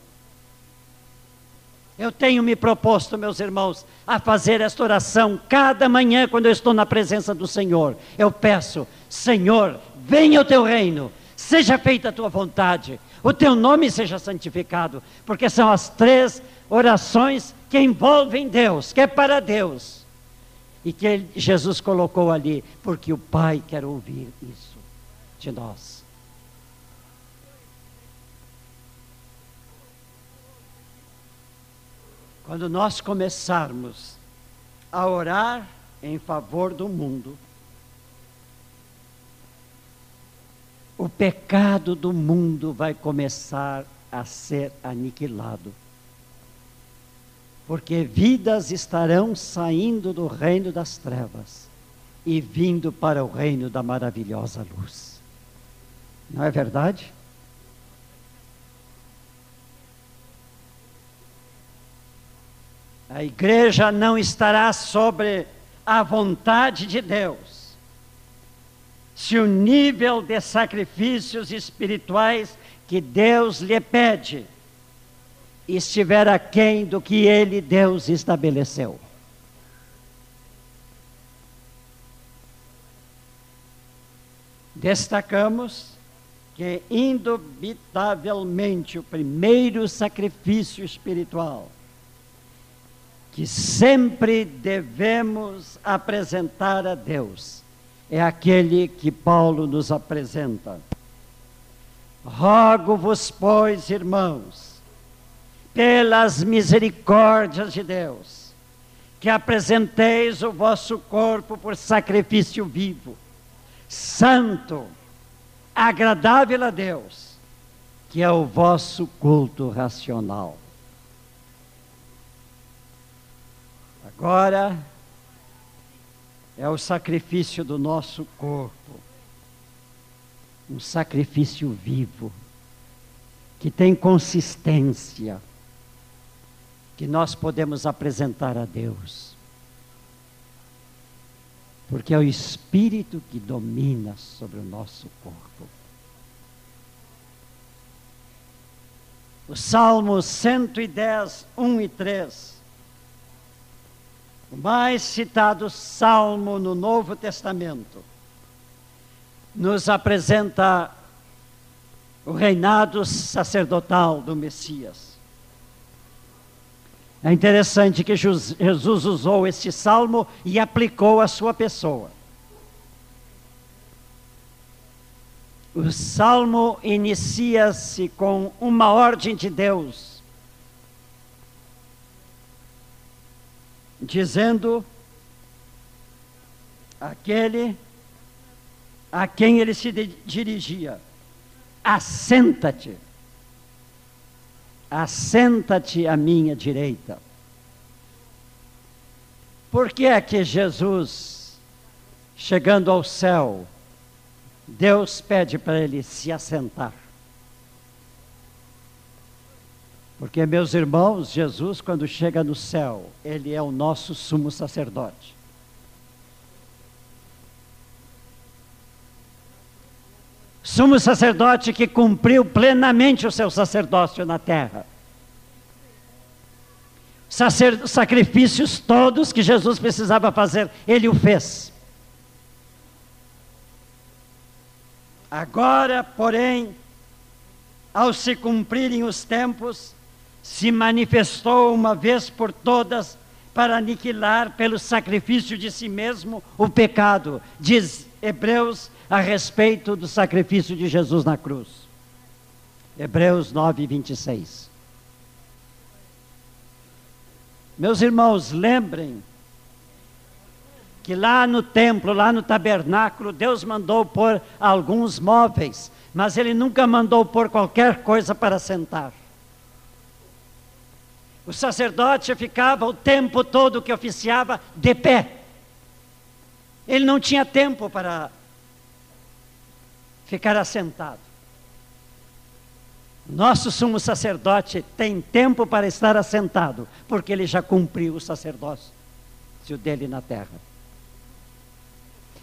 Eu tenho me proposto, meus irmãos, a fazer esta oração cada manhã quando eu estou na presença do Senhor. Eu peço, Senhor, venha o teu reino, seja feita a tua vontade, o teu nome seja santificado, porque são as três orações que envolvem Deus, que é para Deus. E que Jesus colocou ali, porque o Pai quer ouvir isso de nós. Quando nós começarmos a orar em favor do mundo, o pecado do mundo vai começar a ser aniquilado. Porque vidas estarão saindo do reino das trevas e vindo para o reino da maravilhosa luz. Não é verdade? A igreja não estará sobre a vontade de Deus. Se o nível de sacrifícios espirituais que Deus lhe pede estiver aquém do que ele, Deus, estabeleceu. Destacamos que, indubitavelmente, o primeiro sacrifício espiritual que sempre devemos apresentar a Deus é aquele que Paulo nos apresenta. Rogo-vos, pois, irmãos, pelas misericórdias de Deus, que apresenteis o vosso corpo por sacrifício vivo, santo, agradável a Deus, que é o vosso culto racional. Agora é o sacrifício do nosso corpo, um sacrifício vivo, que tem consistência, que nós podemos apresentar a Deus. Porque é o Espírito que domina sobre o nosso corpo. O Salmo 110, 1 e 3 o mais citado salmo no Novo Testamento, nos apresenta o reinado sacerdotal do Messias. É interessante que Jesus usou este salmo e aplicou à sua pessoa. O salmo inicia-se com uma ordem de Deus dizendo aquele a quem ele se dirigia: assenta-te, assenta-te à minha direita. Por que é que Jesus, chegando ao céu, Deus pede para ele se assentar? Porque, meus irmãos, Jesus, quando chega no céu, ele é o nosso sumo sacerdote. Sumo sacerdote que cumpriu plenamente o seu sacerdócio na terra. Sacer, sacrifícios todos que Jesus precisava fazer, ele o fez. Agora, porém, ao se cumprirem os tempos, se manifestou uma vez por todas para aniquilar pelo sacrifício de si mesmo o pecado, diz Hebreus a respeito do sacrifício de Jesus na cruz. Hebreus 9, 26. Meus irmãos, lembrem que lá no templo, lá no tabernáculo, Deus mandou pôr alguns móveis, mas Ele nunca mandou pôr qualquer coisa para sentar. O sacerdote ficava o tempo todo que oficiava de pé. Ele não tinha tempo para ficar assentado. Nosso sumo sacerdote tem tempo para estar assentado, porque ele já cumpriu o sacerdócio dele na terra.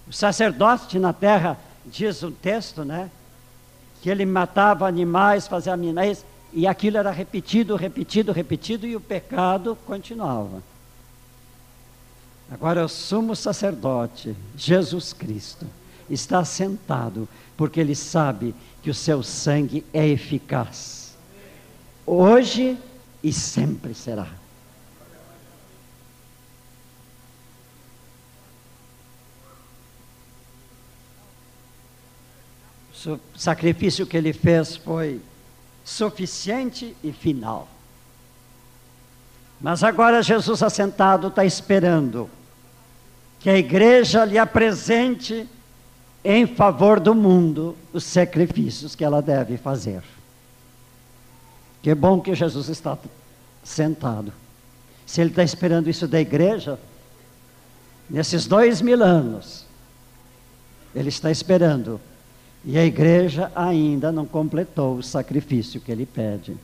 O sacerdote na terra, diz o texto, né? Que ele matava animais, fazia animais, e aquilo era repetido, repetido, repetido, e o pecado continuava. Agora, o sumo sacerdote, Jesus Cristo, está sentado, porque ele sabe que o seu sangue é eficaz. Hoje e sempre será. O sacrifício que ele fez foi suficiente e final. Mas agora Jesus assentado está esperando que a igreja lhe apresente em favor do mundo os sacrifícios que ela deve fazer. Que bom que Jesus está sentado. Se ele está esperando isso da igreja, nesses dois mil anos, ele está esperando e a igreja ainda não completou o sacrifício que ele pede.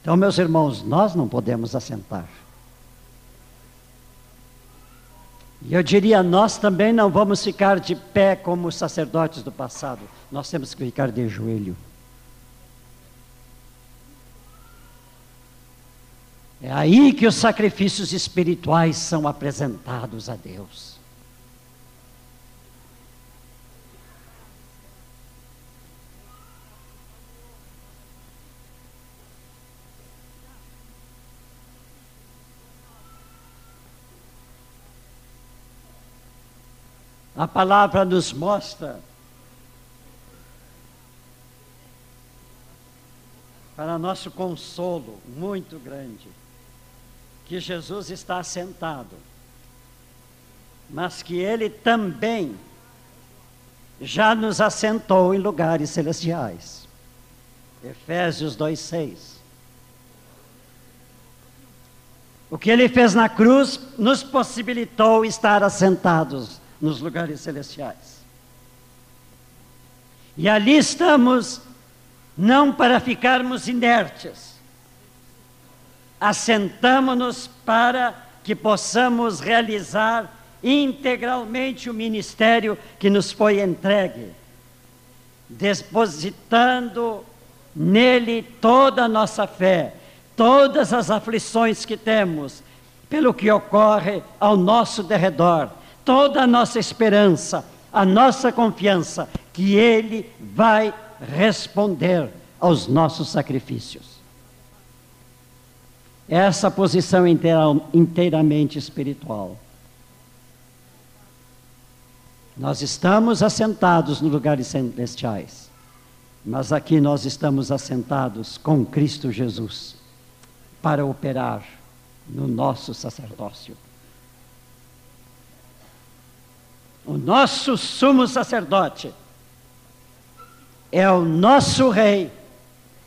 Então, meus irmãos, nós não podemos assentar. E eu diria, nós também não vamos ficar de pé como os sacerdotes do passado. Nós temos que ficar de joelho. É aí que os sacrifícios espirituais são apresentados a Deus. A palavra nos mostra para nosso consolo muito grande que Jesus está sentado, mas que ele também já nos assentou em lugares celestiais. Efésios 2:6. O que ele fez na cruz nos possibilitou estar assentados nos lugares celestiais. E ali estamos, não para ficarmos inertes, assentamos-nos para que possamos realizar integralmente o ministério que nos foi entregue, depositando nele toda a nossa fé, todas as aflições que temos, pelo que ocorre ao nosso derredor toda a nossa esperança, a nossa confiança que Ele vai responder aos nossos sacrifícios. Essa posição inteira, inteiramente espiritual. Nós estamos assentados nos lugares celestiais, mas aqui nós estamos assentados com Cristo Jesus para operar no nosso sacerdócio. O nosso sumo sacerdote, é o nosso rei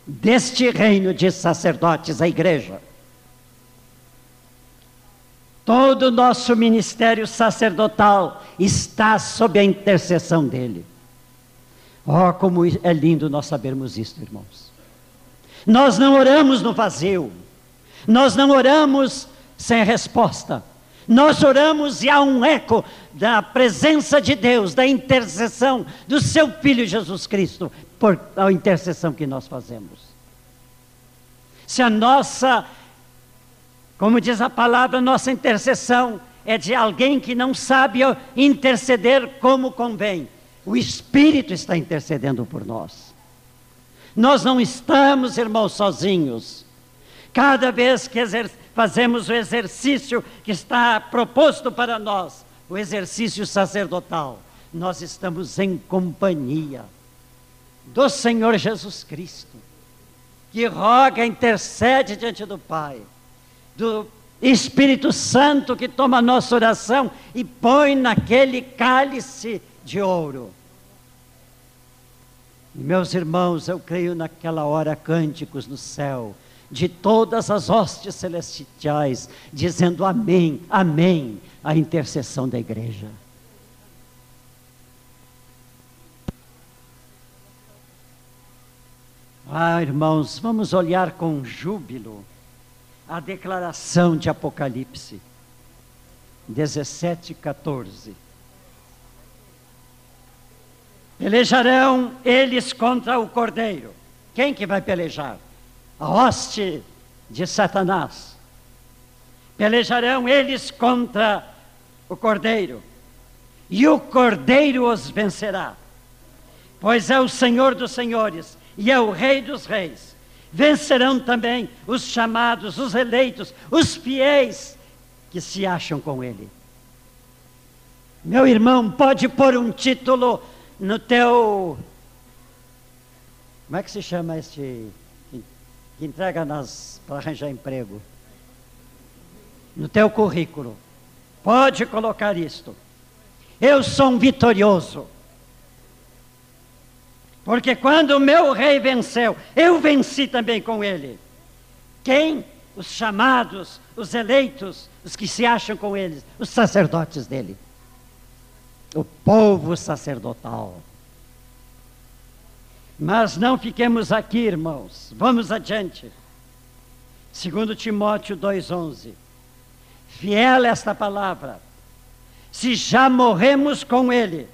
deste reino de sacerdotes, a igreja. Todo o nosso ministério sacerdotal está sob a intercessão dele. Oh, como é lindo nós sabermos isto, irmãos. Nós não oramos no vazio, nós não oramos sem resposta. Nós oramos e há um eco da presença de Deus, da intercessão do seu Filho Jesus Cristo, por a intercessão que nós fazemos. Se a nossa, como diz a palavra, nossa intercessão é de alguém que não sabe interceder como convém, o Espírito está intercedendo por nós. Nós não estamos, irmãos, sozinhos. Cada vez que fazemos o exercício que está proposto para nós, o exercício sacerdotal. Nós estamos em companhia do Senhor Jesus Cristo, que roga, intercede diante do Pai, do Espírito Santo que toma nossa oração e põe naquele cálice de ouro. Meus irmãos, eu creio naquela hora cânticos no céu de todas as hostes celestiais, dizendo amém, amém, à intercessão da igreja. Ah, irmãos, vamos olhar com júbilo a declaração de Apocalipse 17, 14. Pelejarão eles contra o cordeiro. Quem que vai pelejar? A hoste de Satanás. Pelejarão eles contra o cordeiro, e o cordeiro os vencerá, pois é o Senhor dos senhores e é o Rei dos reis. Vencerão também os chamados, os eleitos, os fiéis que se acham com ele. Meu irmão, pode pôr um título no teu. Como é que se chama este que entrega para arranjar emprego. No teu currículo. Pode colocar isto. Eu sou um vitorioso. Porque quando o meu rei venceu, eu venci também com ele. Quem? Os chamados, os eleitos, os que se acham com eles, os sacerdotes dele. O povo sacerdotal. Mas não fiquemos aqui, irmãos. Vamos adiante. Segundo Timóteo 2:11. Fiel esta palavra. Se já morremos com ele,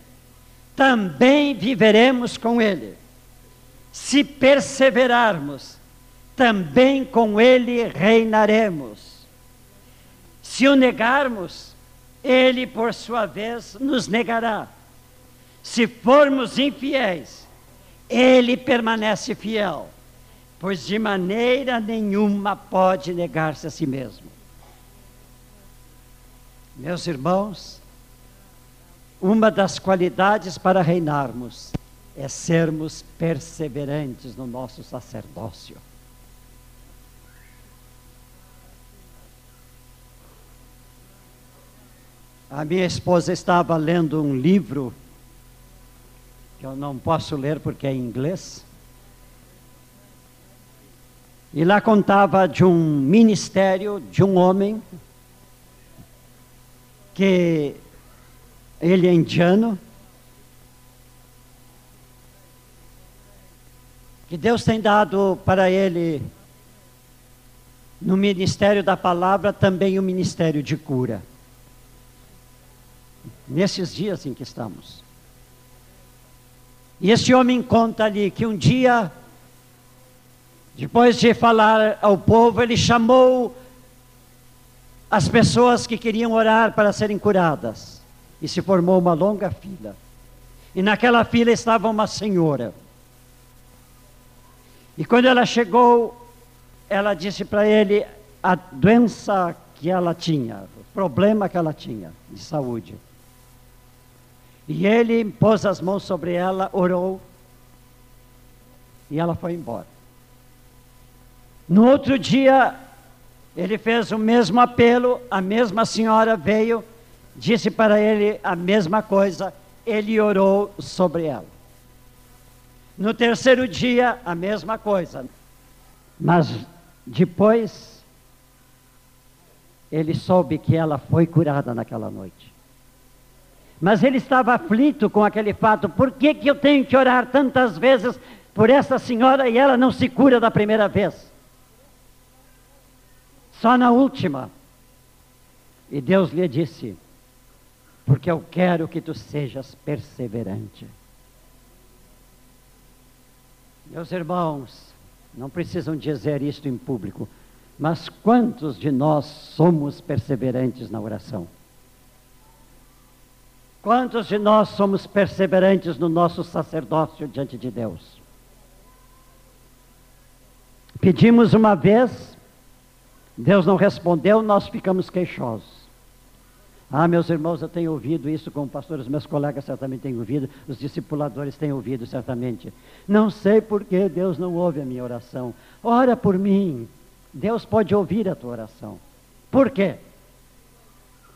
também viveremos com ele. Se perseverarmos, também com ele reinaremos. Se o negarmos, ele, por sua vez, nos negará. Se formos infiéis, ele permanece fiel, pois de maneira nenhuma pode negar-se a si mesmo. Meus irmãos, uma das qualidades para reinarmos é sermos perseverantes no nosso sacerdócio. A minha esposa estava lendo um livro que eu não posso ler porque é em inglês. E lá contava de um ministério de um homem que ele é indiano, que Deus tem dado para ele no ministério da palavra também o ministério de cura nesses dias em que estamos. E esse homem conta ali que um dia, depois de falar ao povo, ele chamou as pessoas que queriam orar para serem curadas. E se formou uma longa fila. E naquela fila estava uma senhora. E quando ela chegou, ela disse para ele a doença que ela tinha, o problema que ela tinha de saúde. E ele pôs as mãos sobre ela, orou, e ela foi embora. No outro dia, ele fez o mesmo apelo, a mesma senhora veio, disse para ele a mesma coisa, ele orou sobre ela. No terceiro dia, a mesma coisa. Mas depois, ele soube que ela foi curada naquela noite. Mas ele estava aflito com aquele fato. Por que, que eu tenho que orar tantas vezes por essa senhora e ela não se cura da primeira vez? Só na última. E Deus lhe disse: Porque eu quero que tu sejas perseverante. Meus irmãos, não precisam dizer isto em público, mas quantos de nós somos perseverantes na oração? Quantos de nós somos perseverantes no nosso sacerdócio diante de Deus? Pedimos uma vez, Deus não respondeu, nós ficamos queixosos. Ah, meus irmãos, eu tenho ouvido isso como pastores, meus colegas certamente têm ouvido, os discipuladores têm ouvido certamente. Não sei por que Deus não ouve a minha oração. Ora por mim. Deus pode ouvir a tua oração. Por quê?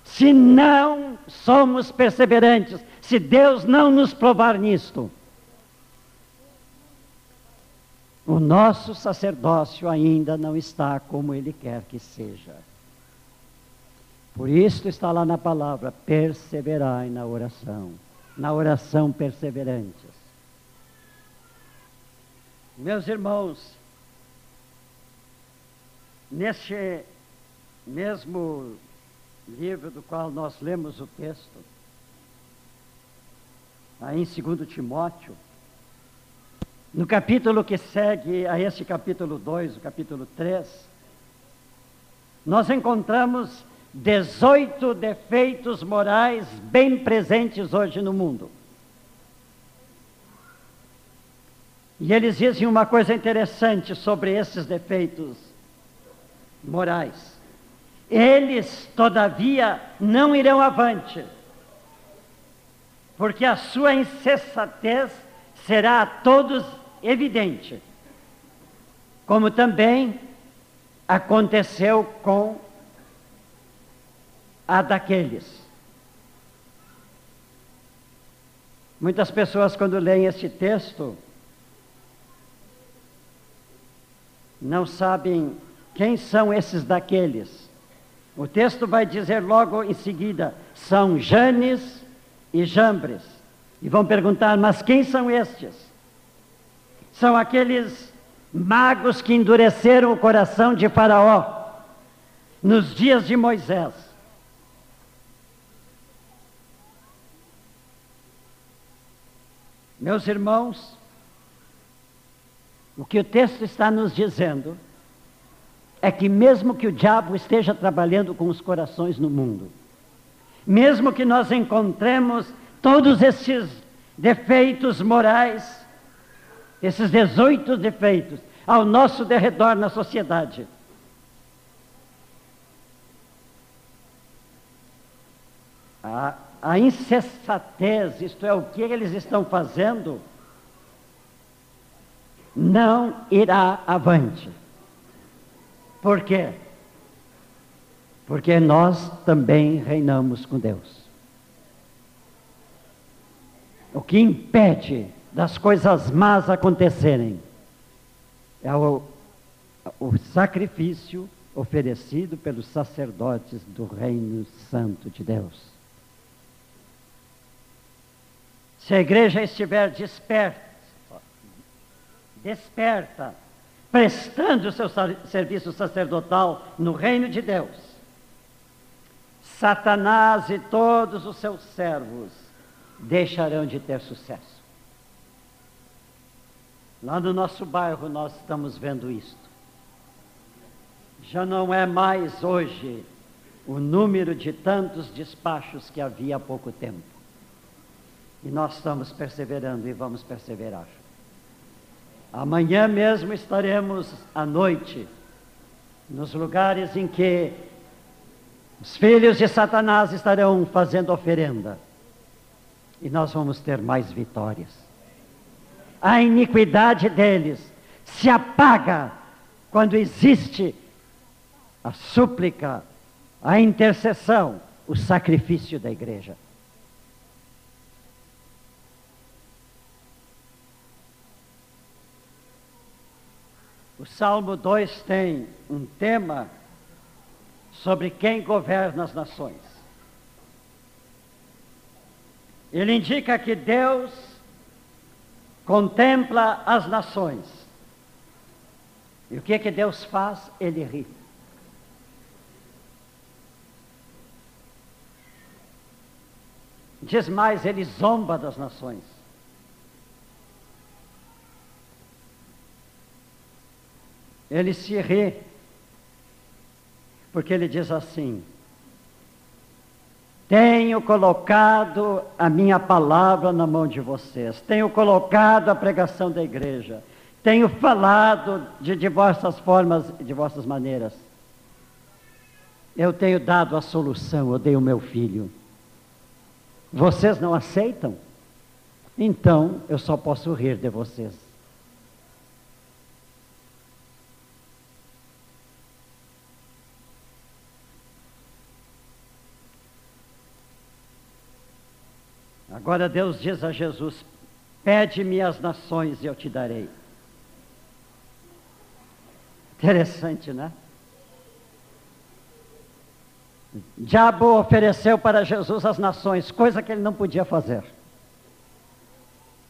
Se não somos perseverantes, se Deus não nos provar nisto. O nosso sacerdócio ainda não está como Ele quer que seja. Por isso está lá na palavra: perseverai na oração, na oração perseverantes. Meus irmãos, neste mesmo livro do qual nós lemos o texto, aí em 2 Timóteo, no capítulo que segue a esse capítulo 2, o capítulo 3, nós encontramos 18 defeitos morais bem presentes hoje no mundo. E eles dizem uma coisa interessante sobre esses defeitos morais. Eles, todavia, não irão avante, porque a sua insensatez será a todos evidente, como também aconteceu com a daqueles. Muitas pessoas, quando leem este texto, não sabem quem são esses daqueles. O texto vai dizer logo em seguida: são Janes e Jambres. E vão perguntar: mas quem são estes? São aqueles magos que endureceram o coração de Faraó nos dias de Moisés. Meus irmãos, o que o texto está nos dizendo é que, mesmo que o diabo esteja trabalhando com os corações no mundo, mesmo que nós encontremos todos esses defeitos morais, esses 18 defeitos, ao nosso derredor na sociedade, a, a insensatez, isto é, o que eles estão fazendo, não irá avante. Por quê? Porque nós também reinamos com Deus. O que impede das coisas más acontecerem é o, o sacrifício oferecido pelos sacerdotes do Reino Santo de Deus. Se a igreja estiver desperta, desperta, prestando o seu serviço sacerdotal no reino de Deus, Satanás e todos os seus servos deixarão de ter sucesso. Lá no nosso bairro nós estamos vendo isto. Já não é mais hoje o número de tantos despachos que havia há pouco tempo. E nós estamos perseverando e vamos perseverar. Amanhã mesmo estaremos à noite nos lugares em que os filhos de Satanás estarão fazendo oferenda. E nós vamos ter mais vitórias. A iniquidade deles se apaga quando existe a súplica, a intercessão, o sacrifício da igreja. O Salmo 2 tem um tema sobre quem governa as nações. Ele indica que Deus contempla as nações. E o que que Deus faz? Ele ri. Diz mais, ele zomba das nações. Ele se ri, porque ele diz assim: Tenho colocado a minha palavra na mão de vocês, tenho colocado a pregação da igreja, tenho falado de diversas formas, de diversas maneiras. Eu tenho dado a solução, eu dei o meu filho. Vocês não aceitam? Então eu só posso rir de vocês. Agora Deus diz a Jesus: Pede-me as nações e eu te darei. Interessante, né? Diabo ofereceu para Jesus as nações, coisa que ele não podia fazer.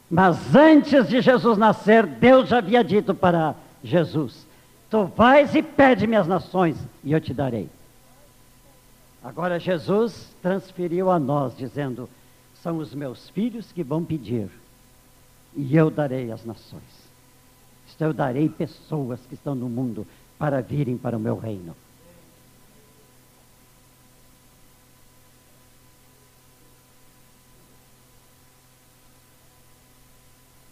Mas antes de Jesus nascer, Deus já havia dito para Jesus: Tu vais e pede-me as nações e eu te darei. Agora Jesus transferiu a nós, dizendo: são os meus filhos que vão pedir, e eu darei as nações. Isto eu darei pessoas que estão no mundo para virem para o meu reino.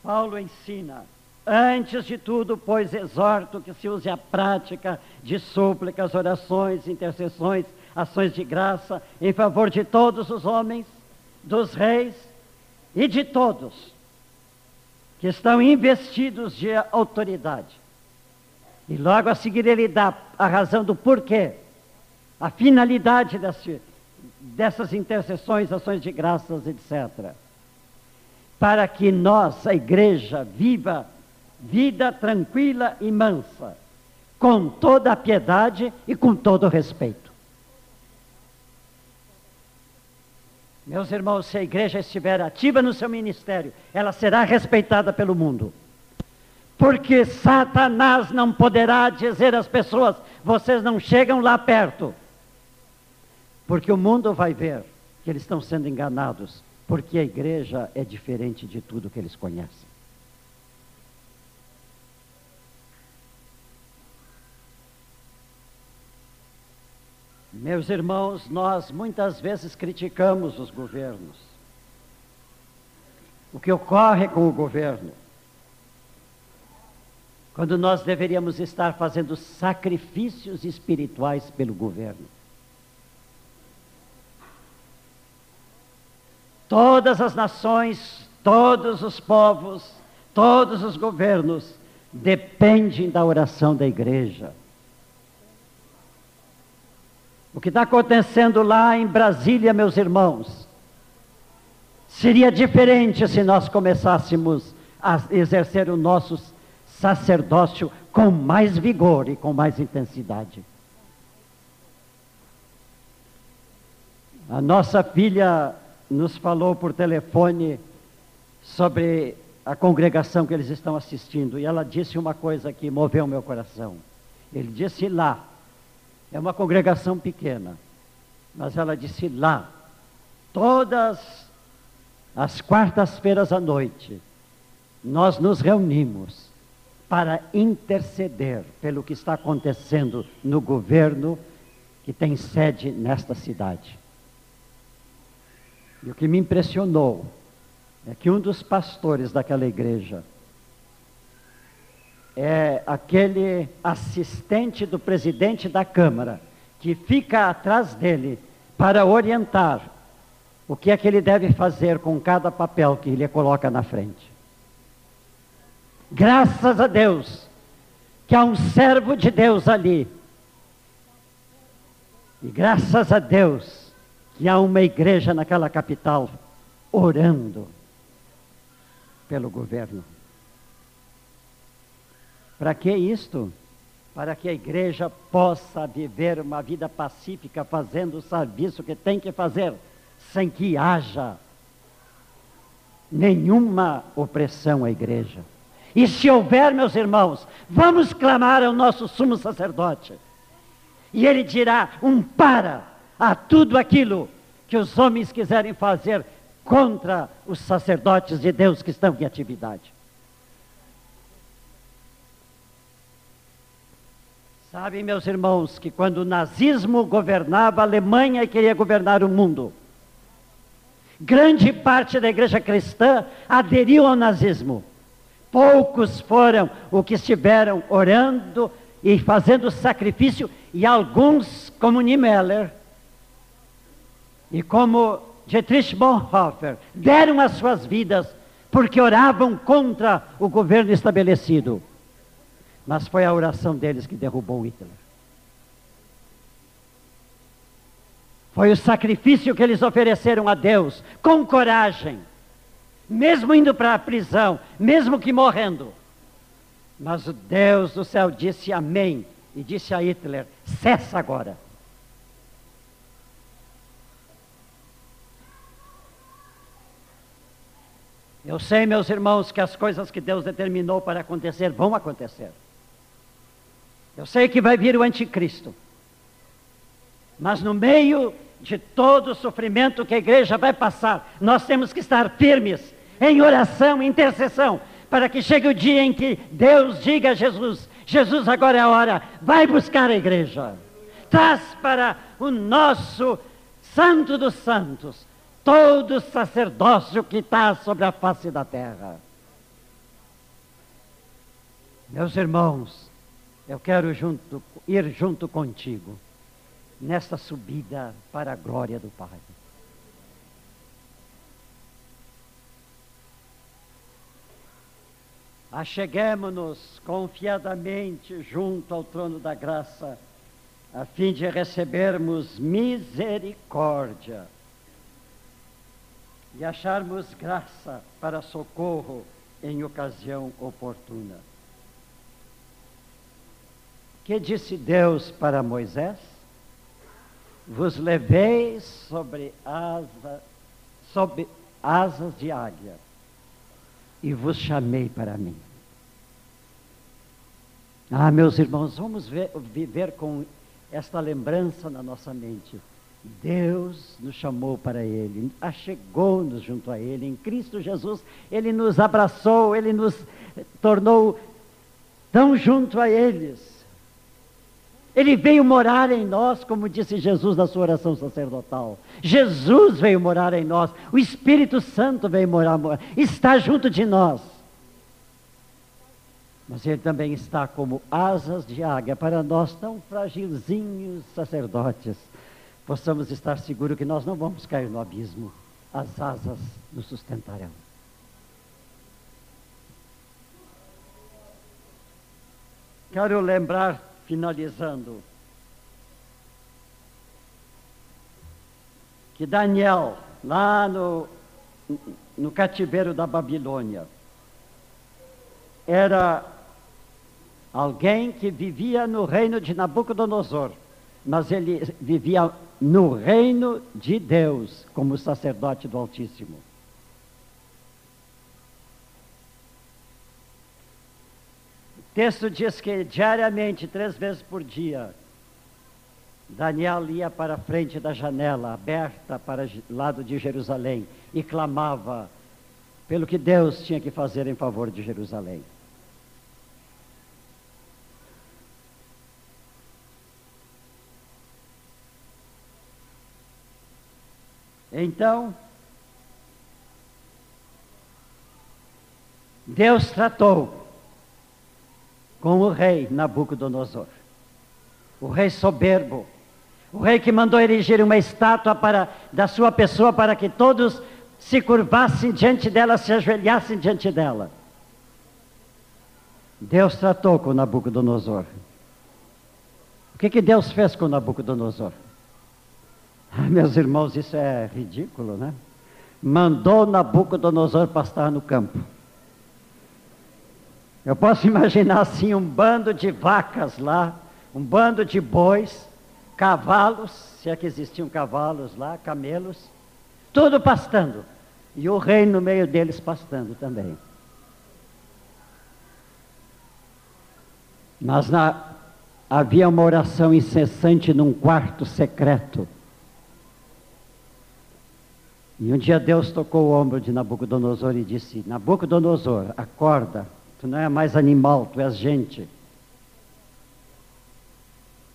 Paulo ensina, antes de tudo, pois exorto que se use a prática de súplicas, orações, intercessões, ações de graça em favor de todos os homens dos reis e de todos que estão investidos de autoridade. E logo a seguir ele dá a razão do porquê, a finalidade desse, dessas intercessões, ações de graças, etc. Para que nós, a igreja, viva vida tranquila e mansa, com toda a piedade e com todo o respeito. Meus irmãos, se a igreja estiver ativa no seu ministério, ela será respeitada pelo mundo. Porque Satanás não poderá dizer às pessoas: vocês não chegam lá perto. Porque o mundo vai ver que eles estão sendo enganados, porque a igreja é diferente de tudo que eles conhecem. Meus irmãos, nós muitas vezes criticamos os governos. O que ocorre com o governo? Quando nós deveríamos estar fazendo sacrifícios espirituais pelo governo. Todas as nações, todos os povos, todos os governos dependem da oração da igreja. O que está acontecendo lá em Brasília, meus irmãos, seria diferente se nós começássemos a exercer o nosso sacerdócio com mais vigor e com mais intensidade. A nossa filha nos falou por telefone sobre a congregação que eles estão assistindo e ela disse uma coisa que moveu meu coração. Ele disse lá, é uma congregação pequena, mas ela disse lá, todas as quartas-feiras à noite, nós nos reunimos para interceder pelo que está acontecendo no governo que tem sede nesta cidade. E o que me impressionou é que um dos pastores daquela igreja é aquele assistente do presidente da Câmara, que fica atrás dele para orientar o que é que ele deve fazer com cada papel que ele coloca na frente. Graças a Deus que há um servo de Deus ali. E graças a Deus que há uma igreja naquela capital orando pelo governo. Para que isto? Para que a igreja possa viver uma vida pacífica, fazendo o serviço que tem que fazer, sem que haja nenhuma opressão à igreja. E se houver, meus irmãos, vamos clamar ao nosso sumo sacerdote. E ele dirá um para a tudo aquilo que os homens quiserem fazer contra os sacerdotes de Deus que estão em atividade. Sabem, meus irmãos, que quando o nazismo governava a Alemanha e queria governar o mundo, grande parte da igreja cristã aderiu ao nazismo. Poucos foram os que estiveram orando e fazendo sacrifício, e alguns, como Niemeller e como Dietrich Bonhoeffer, deram as suas vidas porque oravam contra o governo estabelecido. Mas foi a oração deles que derrubou Hitler. Foi o sacrifício que eles ofereceram a Deus, com coragem, mesmo indo para a prisão, mesmo que morrendo. Mas o Deus do céu disse amém e disse a Hitler: cessa agora. Eu sei, meus irmãos, que as coisas que Deus determinou para acontecer vão acontecer. Eu sei que vai vir o anticristo. Mas no meio de todo o sofrimento que a igreja vai passar, nós temos que estar firmes em oração, em intercessão, para que chegue o dia em que Deus diga a Jesus: Jesus, agora é a hora, vai buscar a igreja. Traz para o nosso Santo dos Santos todo o sacerdócio que está sobre a face da terra. Meus irmãos, eu quero junto, ir junto contigo nesta subida para a glória do Pai. Acheguemos-nos confiadamente junto ao trono da graça, a fim de recebermos misericórdia e acharmos graça para socorro em ocasião oportuna. Que disse Deus para Moisés? Vos levei sobre, asa, asas de águia e vos chamei para mim. Ah, meus irmãos, vamos ver, viver com esta lembrança na nossa mente. Deus nos chamou para Ele, achegou-nos junto a Ele, em Cristo Jesus, Ele nos abraçou, Ele nos tornou tão junto a eles. Ele veio morar em nós, como disse Jesus na sua oração sacerdotal. Jesus veio morar em nós. O Espírito Santo veio morar, está junto de nós. Mas ele também está como asas de águia para nós, tão fragilzinhos sacerdotes. Possamos estar seguros que nós não vamos cair no abismo. As asas nos sustentarão. Quero lembrar finalizando, que Daniel, lá no, no cativeiro da Babilônia, era alguém que vivia no reino de Nabucodonosor, mas ele vivia no reino de Deus como sacerdote do Altíssimo. O texto diz que diariamente, três vezes por dia, Daniel ia para a frente da janela aberta para o lado de Jerusalém e clamava pelo que Deus tinha que fazer em favor de Jerusalém. Então, Deus tratou com o rei Nabucodonosor. O rei soberbo, o rei que mandou erigir uma estátua para, da sua pessoa para que todos se curvassem diante dela, se ajoelhassem diante dela. Deus tratou com Nabucodonosor. O que, que Deus fez com Nabucodonosor? Ah, meus irmãos, isso é ridículo, né? Mandou Nabucodonosor pastar no campo. Eu posso imaginar assim um bando de vacas lá, um bando de bois, cavalos, se é que existiam cavalos lá, camelos, tudo pastando. E o rei no meio deles pastando também. Mas na, havia uma oração incessante num quarto secreto. E um dia Deus tocou o ombro de Nabucodonosor e disse: Nabucodonosor, acorda Tu não é mais animal, tu és gente.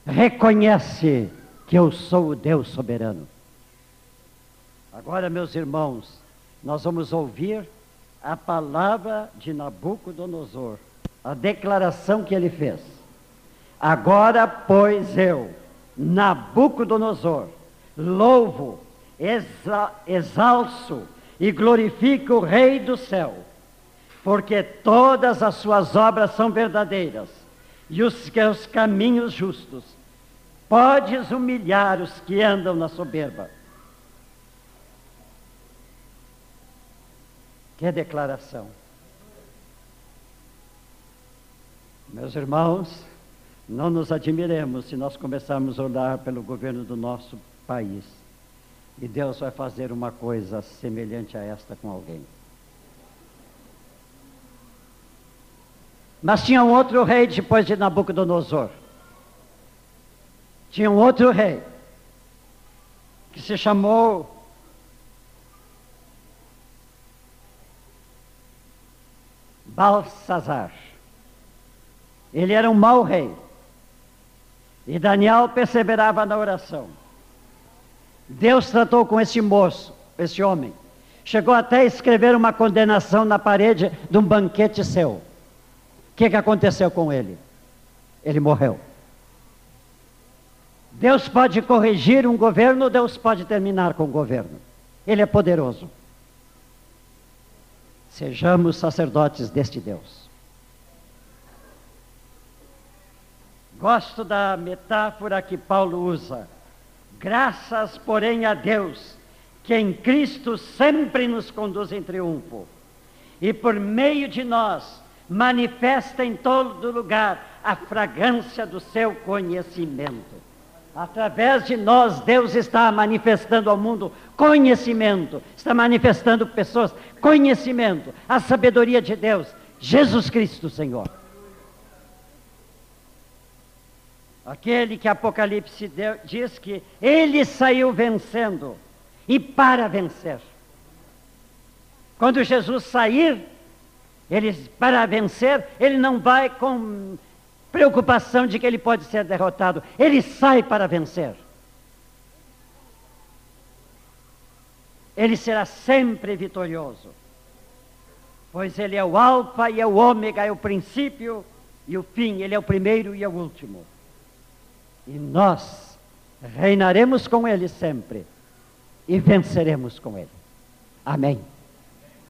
Reconhece que eu sou o Deus soberano. Agora, meus irmãos, nós vamos ouvir a palavra de Nabucodonosor, a declaração que ele fez. Agora, pois eu, Nabucodonosor, louvo, exa exalço e glorifico o Rei do céu porque todas as suas obras são verdadeiras e os seus caminhos justos. Podes humilhar os que andam na soberba. Que declaração. Meus irmãos, não nos admiremos se nós começarmos a olhar pelo governo do nosso país. E Deus vai fazer uma coisa semelhante a esta com alguém. Mas tinha um outro rei depois de Nabucodonosor. Tinha um outro rei que se chamou Balsazar. Ele era um mau rei. E Daniel perseverava na oração. Deus tratou com esse moço, esse homem. Chegou até a escrever uma condenação na parede de um banquete seu que, que aconteceu com ele? Ele morreu. Deus pode corrigir um governo, Deus pode terminar com o governo. Ele é poderoso. Sejamos sacerdotes deste Deus. Gosto da metáfora que Paulo usa. Graças, porém, a Deus, que em Cristo sempre nos conduz em triunfo. E por meio de nós, manifesta em todo lugar a fragrância do seu conhecimento. Através de nós, Deus está manifestando ao mundo conhecimento, está manifestando pessoas conhecimento, a sabedoria de Deus, Jesus Cristo, Senhor. Aquele que Apocalipse diz que ele saiu vencendo e para vencer. Quando Jesus sair ele, para vencer, ele não vai com preocupação de que ele pode ser derrotado. Ele sai para vencer. Ele será sempre vitorioso, pois ele é o Alfa e é o Ômega, é o princípio e o fim, ele é o primeiro e é o último. E nós reinaremos com ele sempre e venceremos com ele. Amém.